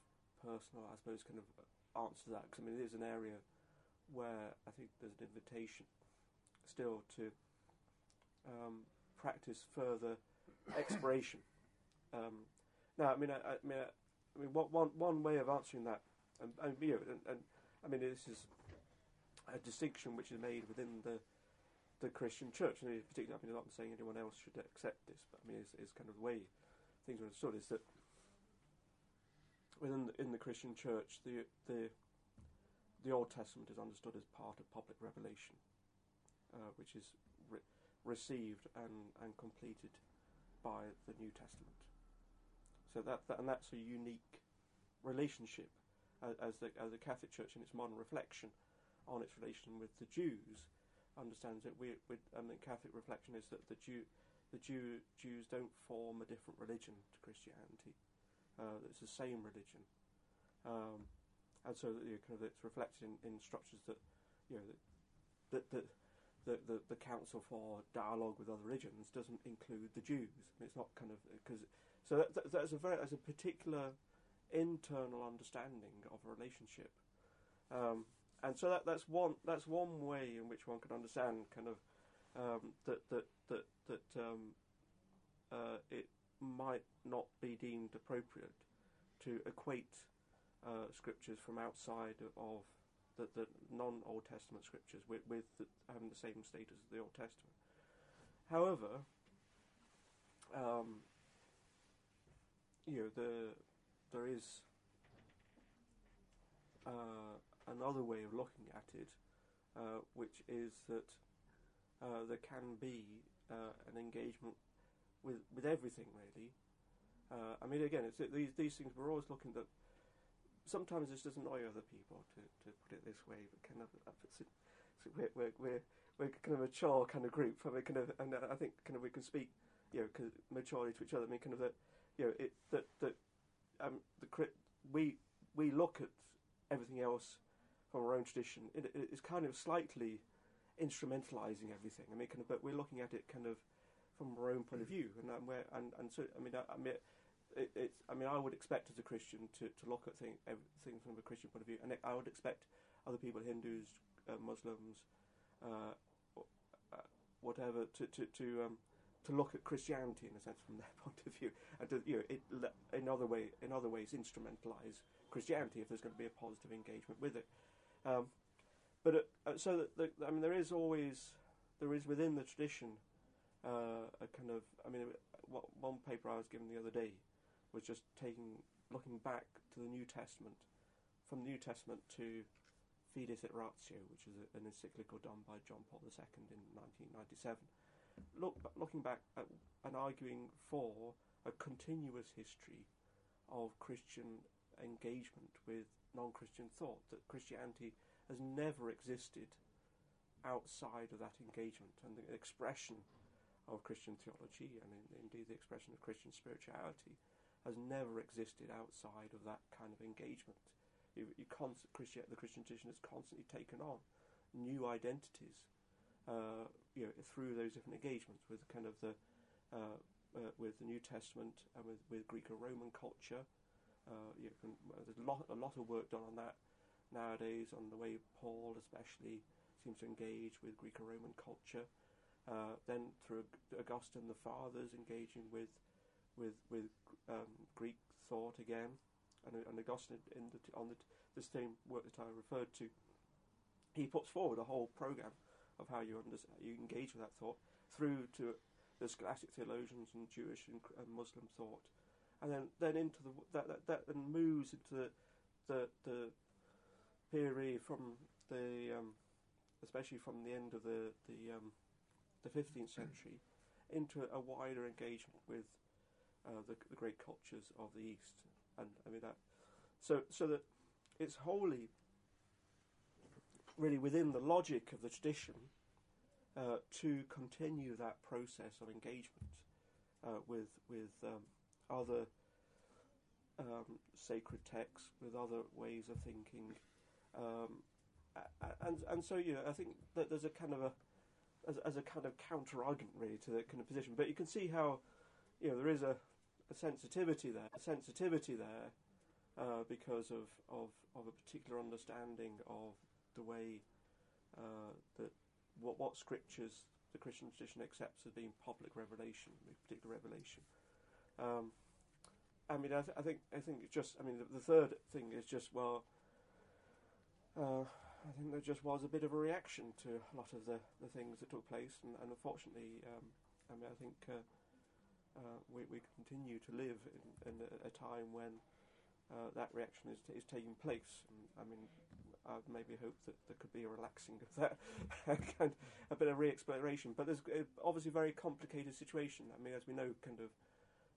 personal, I suppose, kind of answer to that because I mean it is an area where I think there's an invitation still to um, practice further exploration. *coughs* Um, now, I mean, I, I mean, I, I mean, one, one one way of answering that, and, and you know, and, and I mean, this is a distinction which is made within the the Christian Church, and particularly, I mean, I'm not saying anyone else should accept this, but I mean, it's, it's kind of the way things are understood is that within the, in the Christian Church, the the the Old Testament is understood as part of public revelation, uh, which is received and, and completed by the New Testament. So that, that and that's a unique relationship as, the as the Catholic Church in its modern reflection on its relation with the Jews understands it. we, we and the Catholic reflection is that the Jew the Jew Jews don't form a different religion to Christianity. Uh, it's the same religion. Um, and so that you know, kind of it's reflected in, in structures that you know that that, that the, the the Council for Dialogue with Other Religions doesn't include the Jews. It's not kind of because so that, that, that's a very as a particular internal understanding of a relationship, um, and so that that's one that's one way in which one can understand kind of um, that that that that um, uh, it might not be deemed appropriate to equate uh, scriptures from outside of the, the non-Old Testament scriptures with, with the, having the same status as the Old Testament. However, um, you know, the, there is uh, another way of looking at it, uh, which is that uh, there can be uh, an engagement with with everything really. Uh, I mean, again, these these things. We're always looking at sometimes this does annoy other people to, to put it this way, but kind of uh, it's, it's, we're, we're, we're, we're kind of a mature kind of group. I mean, kind of, and I think kind of we can speak, you know, maturely to each other. I mean, kind of that, you know, it that that um, the we we look at everything else from our own tradition. It, it's kind of slightly instrumentalizing everything. I mean, kind of, but we're looking at it kind of from our own point of view, and and, we're, and, and so I mean, I, I mean it, it's, I mean, I would expect as a Christian to, to look at thing, things from a Christian point of view, and I would expect other people, Hindus, uh, Muslims, uh, uh, whatever, to to to, um, to look at Christianity in a sense from *laughs* their point of view, and to you know, it, in other way, in other ways, instrumentalize Christianity if there's going to be a positive engagement with it. Um, but uh, so that the, I mean, there is always there is within the tradition uh, a kind of I mean, one paper I was given the other day was just taking, looking back to the New Testament, from the New Testament to Fides et Ratio, which is an encyclical done by John Paul II in 1997. Look, looking back at, and arguing for a continuous history of Christian engagement with non-Christian thought, that Christianity has never existed outside of that engagement, and the expression of Christian theology, and in, indeed the expression of Christian spirituality, has never existed outside of that kind of engagement. You, you const- the Christian tradition has constantly taken on new identities, uh, you know, through those different engagements with kind of the uh, uh, with the New Testament and with, with Greco-Roman culture. Uh, you can, there's a lot a lot of work done on that nowadays on the way Paul especially seems to engage with Greco-Roman culture. Uh, then through Augustine, the fathers engaging with with with um, Greek thought again, and, and Augustine in the, on the, the same work that I referred to, he puts forward a whole program of how you under, you engage with that thought through to the scholastic theologians and Jewish and, and Muslim thought, and then then into the that that, that then moves into the the, the period from the um, especially from the end of the the um, the 15th century into a wider engagement with uh, the, the, great cultures of the East, and I mean that. So, so that it's wholly, really within the logic of the tradition, uh, to continue that process of engagement uh, with with um, other um, sacred texts, with other ways of thinking, um, and and so you know, I think that there's a kind of a as, as a kind of counter argument really to that kind of position, but you can see how you know there is a a sensitivity there, a sensitivity there, uh, because of, of of a particular understanding of the way uh, that what what scriptures the Christian tradition accepts as being public revelation, particular revelation. Um, I mean, I, th- I, think I think it's just. I mean, the, the third thing is just well. Uh, I think there just was a bit of a reaction to a lot of the, the things that took place, and, and unfortunately, um, I mean, I think uh, uh, we, we continue to live in, in a, a, time when uh, that reaction is, is taking place. And, I mean, I'd maybe hope that there could be a relaxing of that, *laughs* kind a bit of re-exploration. But there's uh, obviously a very complicated situation. I mean, as we know, kind of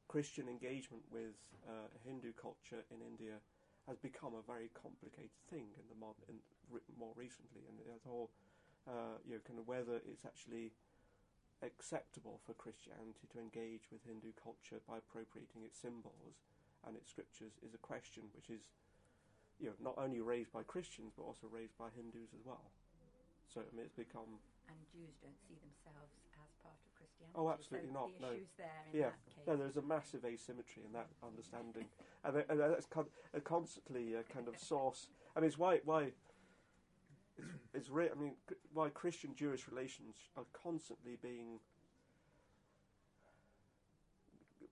Christian engagement with uh, Hindu culture in India has become a very complicated thing in the in, re- more recently, and the whole, uh, you know, kind of whether it's actually acceptable for Christianity to engage with Hindu culture by appropriating its symbols and its scriptures is a question which is, you know, not only raised by Christians but also raised by Hindus as well. So I mean, it's become And Jews don't see themselves as part of Christianity. Oh, absolutely so not, The no. issue's there in yeah. that case. No, there's a massive asymmetry in that understanding, and, uh, and that's con- a constantly a kind of source. I mean, it's why why it's it's re- I mean, why Christian Jewish relations are constantly being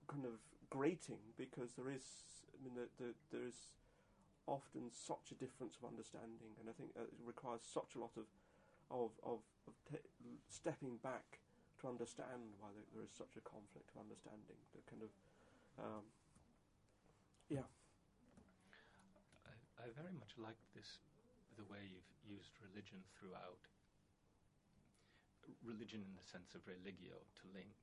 kind of grating because there is. I mean, the, the, there is often such a difference of understanding, and I think it requires such a lot of of of, of t- stepping back to understand why there, there is such a conflict of understanding. The kind of um, yeah, I, I very much like this, the way you've used religion throughout. Religion in the sense of religio, to link.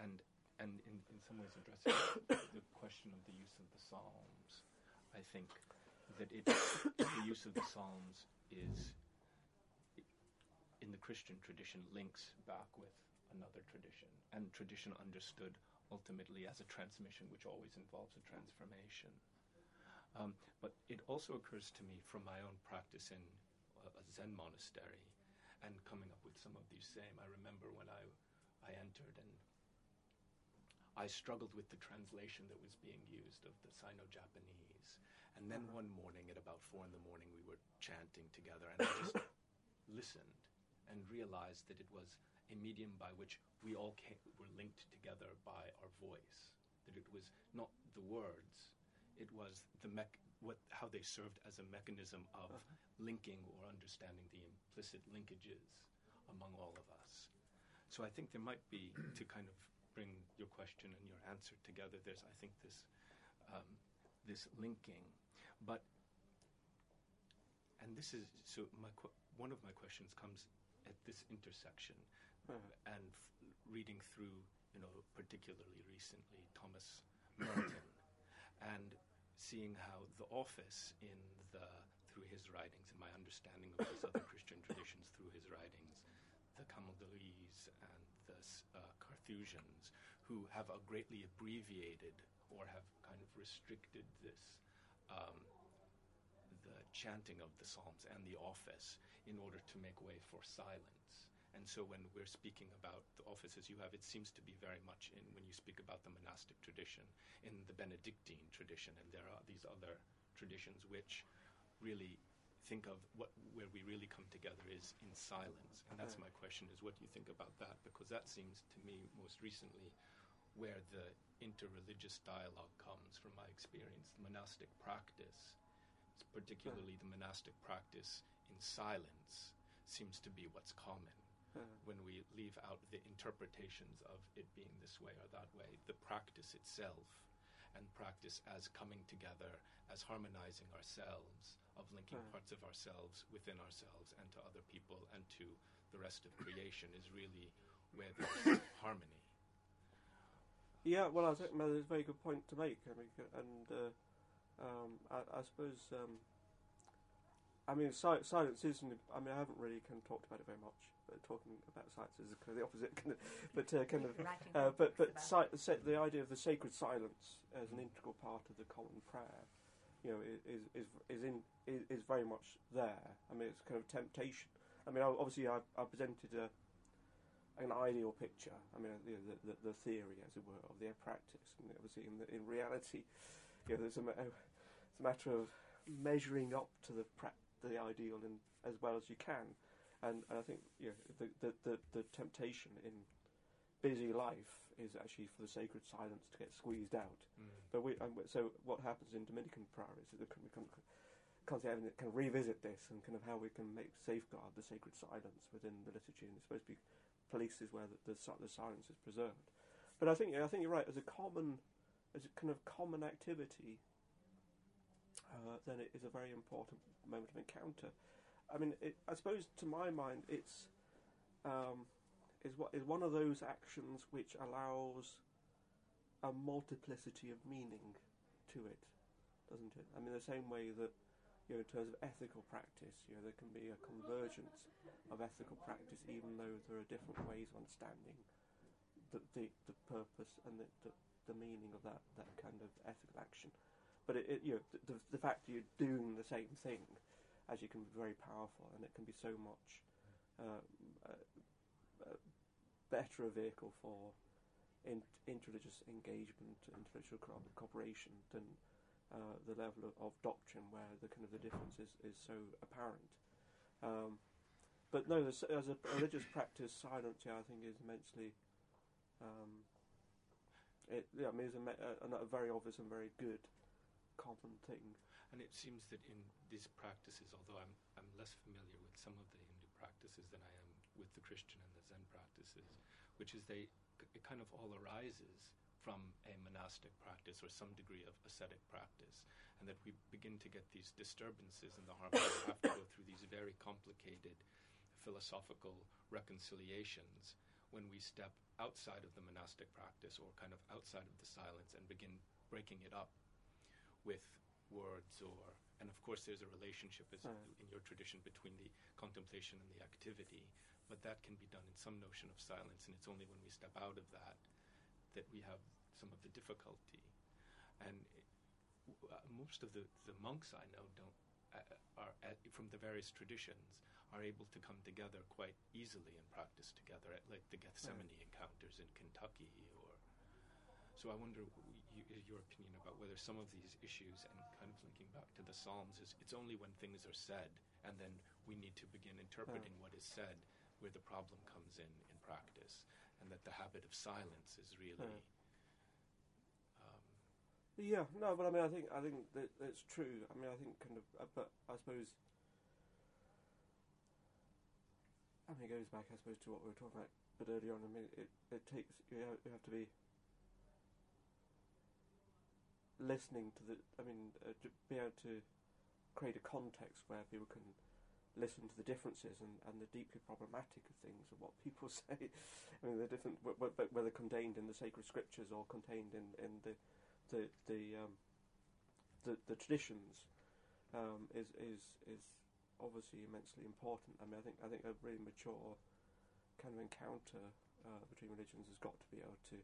And, and in, in some ways addressing the *coughs* question of the use of the Psalms, I think that it, *coughs* the use of the Psalms is, in the Christian tradition, links back with another tradition, and tradition understood ultimately as a transmission, which always involves a transformation. Um, but it also occurs to me from my own practice in a, a Zen monastery and coming up with some of these same. I remember when I, I entered and I struggled with the translation that was being used of the Sino Japanese. And then one morning at about four in the morning, we were chanting together, and I just *coughs* listened and realized that it was a medium by which we all came, were linked together by our voice. That it was not the words, it was the mech- what, how they served as a mechanism of linking or understanding the implicit linkages among all of us. So I think there might be, *clears throat* to kind of bring your question and your answer together, there's, I think, this, um, this linking. But, and this is, so my, qu- one of my questions comes at this intersection uh, and f- reading through, you know, particularly recently Thomas Merton, *clears throat* and seeing how the office in the through his writings and my understanding of these other *laughs* Christian traditions through his writings, the Camaldolese and the uh, Carthusians, who have greatly abbreviated or have kind of restricted this. Um, the chanting of the Psalms and the office in order to make way for silence. And so when we're speaking about the offices you have, it seems to be very much in when you speak about the monastic tradition, in the Benedictine tradition, and there are these other traditions which really think of what where we really come together is in silence. And that's my question is what do you think about that? Because that seems to me most recently where the interreligious dialogue comes from my experience, the monastic practice particularly the monastic practice in silence seems to be what's common when we leave out the interpretations of it being this way or that way the practice itself and practice as coming together as harmonizing ourselves of linking Hmm. parts of ourselves within ourselves and to other people and to the rest of creation is really where there's *coughs* harmony yeah. Well, I think there's a very good point to make. I mean, and uh, um, I, I suppose. Um, I mean, si- silence isn't. I mean, I haven't really kind of talked about it very much. But talking about silence is kind of the opposite. Kind of, but uh, kind of. Uh, but but si- the idea of the sacred silence as an integral part of the common prayer, you know, is is is in is, is very much there. I mean, it's kind of temptation. I mean, obviously, I, I presented a an ideal picture. I mean, you know, the, the the theory, as it were, of their practice, and obviously, in the, in reality, you know, there's a, it's a matter of measuring up to the pra- the ideal in, as well as you can. And, and I think you know, the, the, the, the temptation in busy life is actually for the sacred silence to get squeezed out. Mm. But we, and so what happens in Dominican priories is that we can, we can constantly having to kind of revisit this and kind of how we can make safeguard the sacred silence within the liturgy, and it's supposed to be places where the, the, the silence is preserved. But I think I think you're right. As a common, as a kind of common activity, uh, then it is a very important moment of encounter. I mean, it, I suppose to my mind, it's um, is what is one of those actions which allows a multiplicity of meaning to it, doesn't it? I mean, the same way that you know, in terms of ethical practice, you know, there can be a convergence of ethical practice, even though there are different ways of understanding the the, the purpose and the, the the meaning of that, that kind of ethical action. But it, it you know, the, the fact that you're doing the same thing, as you can be very powerful, and it can be so much uh, uh, uh, better a vehicle for in, interreligious engagement, interreligious co- cooperation than uh, the level of, of doctrine where the kind of the difference is, is so apparent. Um, but no, as, as a religious practice, silence, yeah, I think is immensely. Um, it, yeah, I mean, it's a, me- a, a very obvious and very good common thing. And it seems that in these practices, although I'm, I'm less familiar with some of the Hindu practices than I am with the Christian and the Zen practices, which is they, it kind of all arises from a monastic practice or some degree of ascetic practice, and that we begin to get these disturbances in the harmony, have to go through these very complicated philosophical reconciliations when we step outside of the monastic practice or kind of outside of the silence and begin breaking it up with words or and of course there's a relationship as Right. in your tradition between the contemplation and the activity but that can be done in some notion of silence and it's only when we step out of that that we have some of the difficulty and it, w- uh, most of the, the monks I know don't uh, are at, from the various traditions are able to come together quite easily and practice together at like the Gethsemani encounters in Kentucky or so I wonder you, your opinion about whether some of these issues and kind of linking back to the Psalms is it's only when things are said and then we need to begin interpreting what is said where the problem comes in in practice and that the habit of silence is really Right. um, Yeah, no, but I mean, I think I think that it's true. I mean, I think kind of, uh, but I suppose. I mean, it goes back, I suppose, to what we were talking about, but earlier on. I mean, it, it takes you have, you have to be listening to the. I mean, uh, to be able to create a context where people can listen to the differences and, and the deeply problematic of things and what people *laughs* say. I mean, they're different, wh- wh- whether contained in the sacred scriptures or contained in, in the the the um, the, the traditions um, is is is obviously immensely important. I mean, I think I think a really mature kind of encounter uh, between religions has got to be able to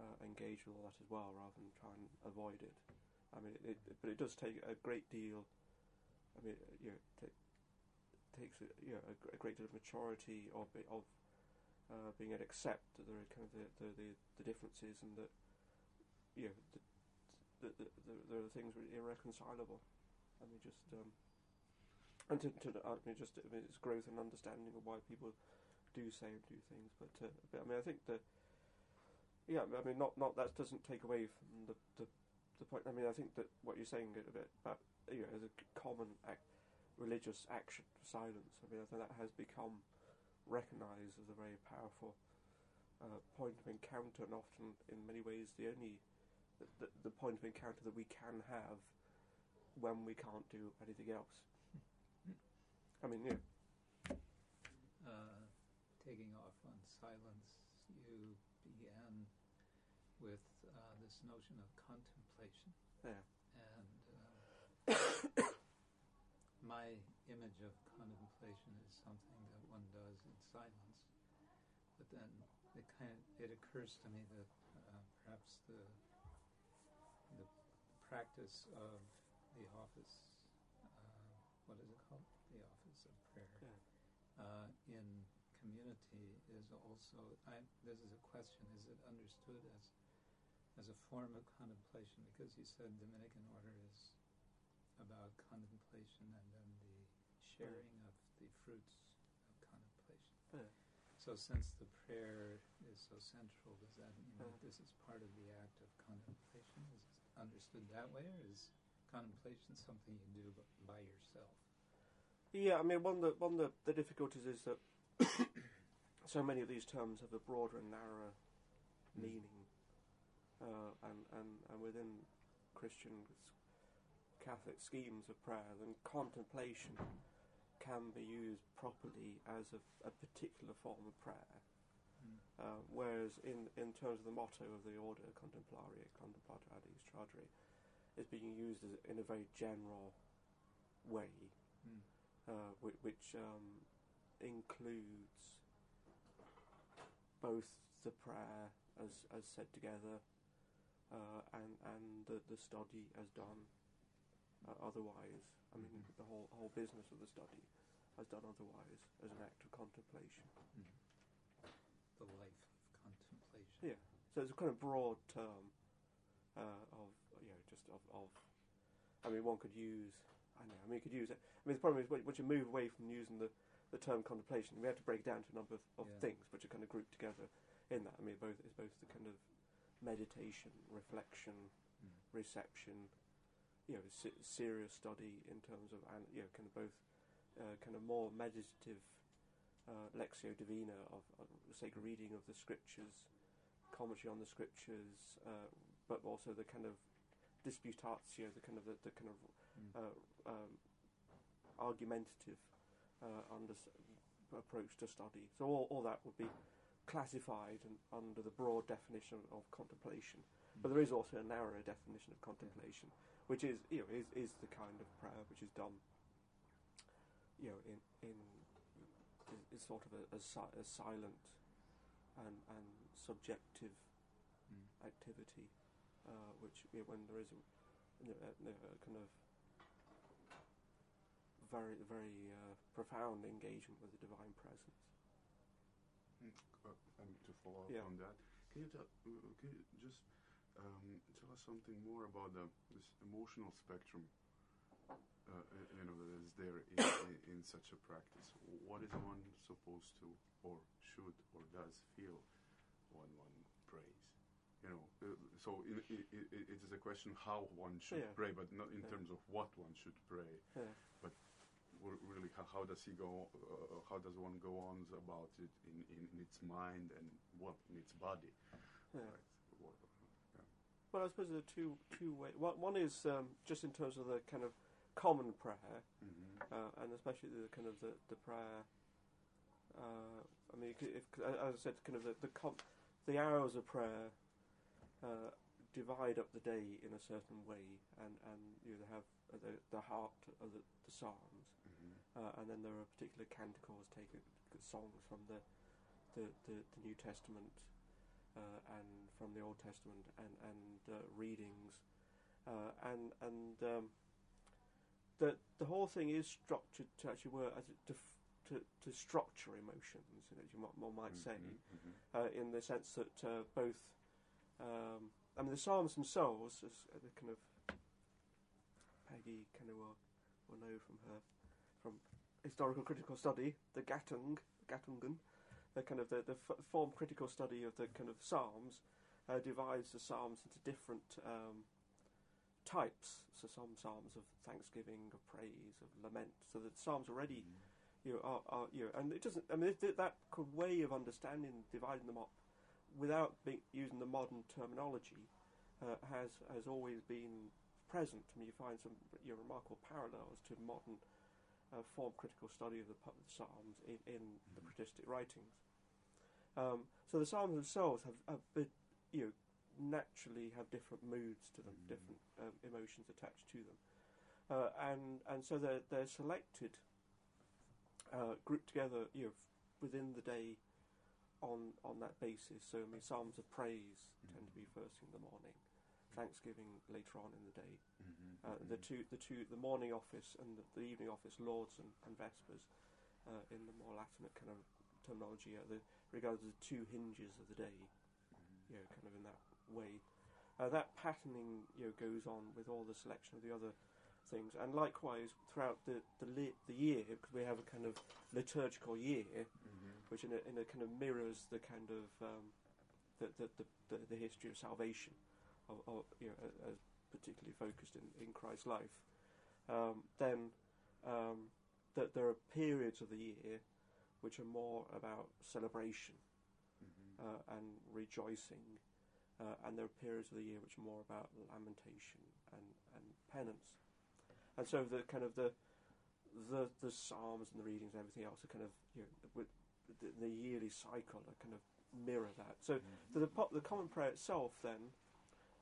uh, engage with all that as well, rather than try and avoid it. I mean, it, it, but it does take a great deal. I mean, you know, ta takes a, you know, a, a great deal of maturity of of uh, being able to accept that there are kind of the, the, the, the differences and that you know, the, the, the, the, there are things really irreconcilable. I mean, just um, and to, to I mean, just I mean, it's growth and understanding of why people do say and do things. But, uh, but I mean, I think that yeah, I mean, not not that doesn't take away from the the, the point. I mean, I think that what you're saying a bit about you know, c- common act, religious action, of silence. I mean, I think that has become recognised as a very powerful uh, point of encounter, and often in many ways the only the, the, the point of encounter that we can have when we can't do anything else. I mean, yeah, uh, taking off on silence, with uh, this notion of contemplation, yeah, and uh, *coughs* my image of contemplation is something that one does in silence. But then it kind of, it occurs to me that uh, perhaps the the practice of the office, uh, what is it called? The office of prayer yeah, uh, in community is also. I, this is a question: Is it understood as as a form of contemplation? Because you said Dominican order is about contemplation and then the sharing of the fruits of contemplation. yeah. So, since the prayer is so central, does that mean that Uh. this is part of the act of contemplation? Is it understood that way, or is contemplation something you do by yourself? Yeah, I mean, one of the one of the, the difficulties is that *coughs* so many of these terms have a broader and narrower meaning, uh, and, and and within Christian Catholic schemes of prayer, then contemplation can be used properly as a, a particular form of prayer. Mm. Uh, whereas in, in terms of the motto of the order, Contemplare Contemplatores Tradere, it's being used as, in a very general way, Mm. uh, which, which um, includes both the prayer as, as said together uh, and, and the, the study has done uh, otherwise. I mean, Mhm. the whole, whole business of the study has done otherwise as an act of contemplation. Mm. The life of contemplation. Yeah. So it's a kind of broad term uh, of you know just of, of. I mean, one could use. I know. I mean, you could use it. I mean, the problem is once you move away from using the, the term contemplation, we have to break it down to a number of, of Yeah. things which are kind of grouped together in that. I mean, both it's both the kind of meditation, reflection, Mm. reception, you know, se- serious study in terms of, you know, kind of both, uh, kind of more meditative uh, lectio divina of, of sacred reading of the scriptures, commentary on the scriptures, uh, but also the kind of disputatio, the kind of the, the kind of Mm. uh, um, argumentative uh, under, approach to study. So all, all that would be classified and under the broad definition of contemplation. But there is also a narrower definition of contemplation, which is you know is, is the kind of prayer which is done. You know, in in is, sort of a, a, si- a silent and and subjective Mm. activity, uh, which you know, when there is a, you know, a, a kind of very very uh, profound engagement with the divine presence. Uh, and to follow up Yeah. on that, can you, tell, uh, can you just um, tell us something more about the, this emotional spectrum? Uh, uh, you know that is there in, in, such a practice. What is one supposed to, or should, or does feel when one prays? You know, uh, so it, it, is a question how one should Yeah. pray, but not in Yeah. terms of what one should pray Yeah. w- really how, how does he go uh, how does one go on about it in, in, in its mind and what in its body Yeah. right what, Well, I suppose there are two two ways. One, one is um, just in terms of the kind of common prayer, hmm uh, and especially the kind of the the prayer. Uh, I mean, if, as I said, kind of the the, com- the hours of prayer uh, divide up the day in a certain way, and and you know, they have uh, the the heart of the, the psalms, uh, and then there are particular canticles, taken songs from the the, the, the New Testament uh, and from the Old Testament, and and uh, readings, uh, and and um, the the whole thing is structured to actually work to to, to structure emotions, you know, as you might, one might say, hmm uh, in the sense that uh, both, um, I mean, the Psalms themselves, as the kind of Peggy kind of will, will know from her historical critical study, the Gattung, Gattungen, the kind of the, the f- form critical study of the kind of Psalms, uh, divides the Psalms into different um, types. So some Psalms of thanksgiving, of praise, of lament. So the Psalms already you know, are, are you know, and it doesn't. I mean, th- that way of understanding, dividing them up, without being, using the modern terminology, uh, has has always been present. I mean, you find some you know, remarkable parallels to modern uh, form critical study of the, the Psalms in, in the patristic writings. Um, so the Psalms themselves have, have been, you know, naturally have different moods to them, Mhm. different um, emotions attached to them, uh, and and so they're they're selected uh, grouped together, you know, within the day on on that basis. So, I mean, psalms of praise tend to be first thing in the morning, thanksgiving later on in the day. Uh, the two, the two, the morning office and the, the evening office, Lauds and, and vespers, uh, in the more Latinate kind of terminology, are the regarded as the two hinges of the day. You know, kind of in that way. Uh, that patterning, you know, goes on with all the selection of the other things, and likewise throughout the the, li- the year, because we have a kind of liturgical year, which in a, in a kind of mirrors the kind of um, the, the, the the history of salvation, of, of you know, as particularly focused in, in Christ's life. Um, then um, that there are periods of the year which are more about celebration uh, and rejoicing, uh, and there are periods of the year which are more about lamentation and, and penance. and so the kind of the the the psalms and the readings and everything else are kind of you know with the, the yearly cycle are kind of mirror that. So Mm-hmm. the po- the common prayer itself then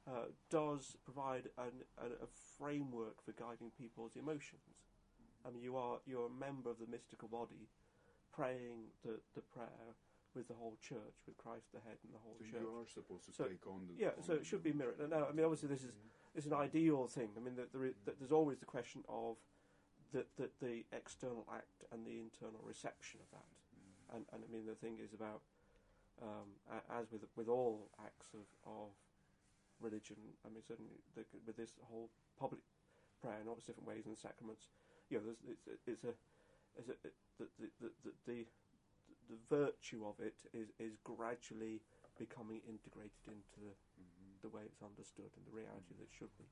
uh, does provide an, a, a framework for guiding people's emotions. I mean, you are you're a member of the mystical body, praying the the prayer with the whole church, with Christ the head and the whole So church. you are supposed to So- take on the. Yeah, on so it should be mirrored. Now, I mean, obviously, this is it's an ideal thing. I mean, that there is, that there's always the question of the, the, the external act and the internal reception of that. Mm-hmm. And, and I mean, the thing is about, um, as with with all acts of, of religion, I mean, certainly the, with this whole public prayer in all its different ways and sacraments, you know, there's, it's, a- it's a, it's a, it, the, the, the, the, the, virtue of it is, is gradually becoming integrated into the, Mhm. the way it's understood and the reality that it should be.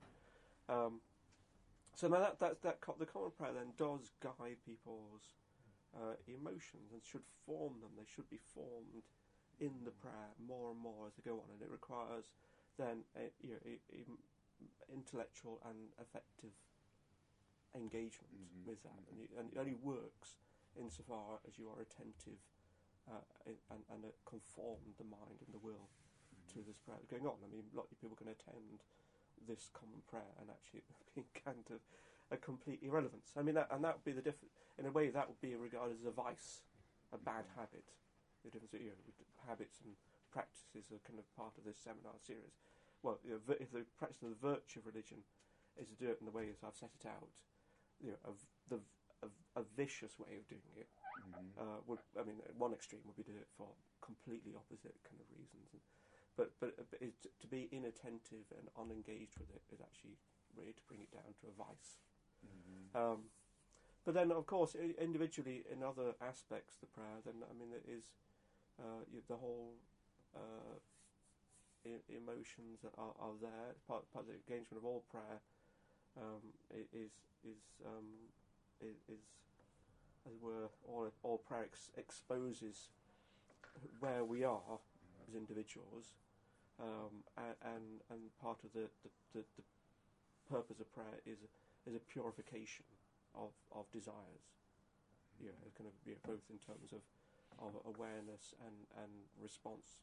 Um, so now that, that, that co- the common prayer then does guide people's uh, emotions and should form them. They should be formed in the prayer more and more as they go on, and it requires then a, you know, a, a intellectual and effective engagement Mhm, with that, mhm. and, it, and it only works insofar as you are attentive uh, and, and uh, conform the mind and the will to this prayer that's going on. I mean, a lot of people can attend this common prayer and actually *laughs* be kind of a complete irrelevance. I mean, that, and that would be the difference. In a way, that would be regarded as a vice, a bad habit. The difference, you know, habits and practices are kind of part of this seminar series. Well, you know, if the practice of the virtue of religion is to do it in the way as I've set it out, you know, of the a, a vicious way of doing it Mhm. uh, would I mean one extreme would be to do it for completely opposite kind of reasons, and, but but, but it, to be inattentive and unengaged with it is actually really to bring it down to a vice. Mhm. Um, but then of course individually in other aspects the prayer, then I mean it is uh, you, the whole uh, emotions that are, are there. Part, part of the engagement of all prayer um, is is um, is, as it were, all, all prayer ex- exposes where we are as individuals, um, and, and part of the, the, the, the purpose of prayer is is a purification of, of desires. Know, kind of both in terms of, of awareness and, and response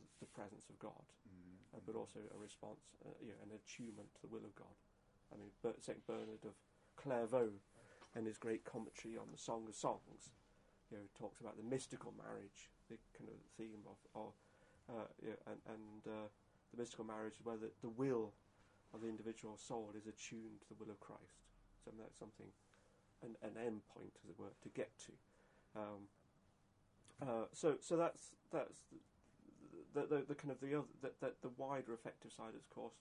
to the presence of God, Mhm. uh, but also a response, uh, you know, an attunement to the will of God. I mean, Saint Bernard of Clairvaux, in his great commentary on the Song of Songs, you know, talks about the mystical marriage, the kind of theme of, of uh, you know, and, and uh, the mystical marriage where the, the will of the individual soul is attuned to the will of Christ. So that's something, an, an end point, as it were, to get to. Um, uh, so, so that's that's the, the, the kind of the other that the, the wider effective side, of course,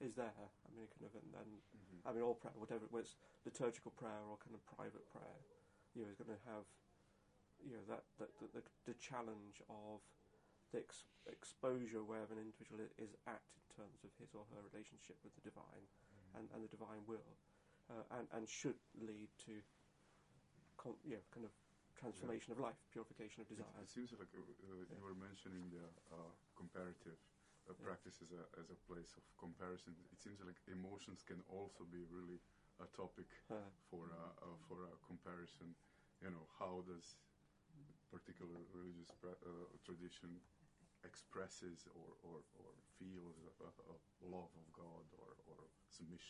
is there. I mean, kind of, and, and Mhm. I mean, all prayer, whatever, whether it's liturgical prayer or kind of private prayer, you know, is going to have, you know, that, that the, the, the challenge of the ex- exposure where an individual is at in terms of his or her relationship with the divine and, and the divine will, uh, and, and should lead to, con- you know, kind of transformation of life, purification of It, it seems like uh, uh, you were mentioning the uh, comparative uh, Yeah. practice as a, as a place of comparison. It seems like emotions can also be really a topic Uh, for a, uh, for a comparison. You know, how does particular religious uh, tradition expresses or, or, or feels a, a, a love of God or, or submission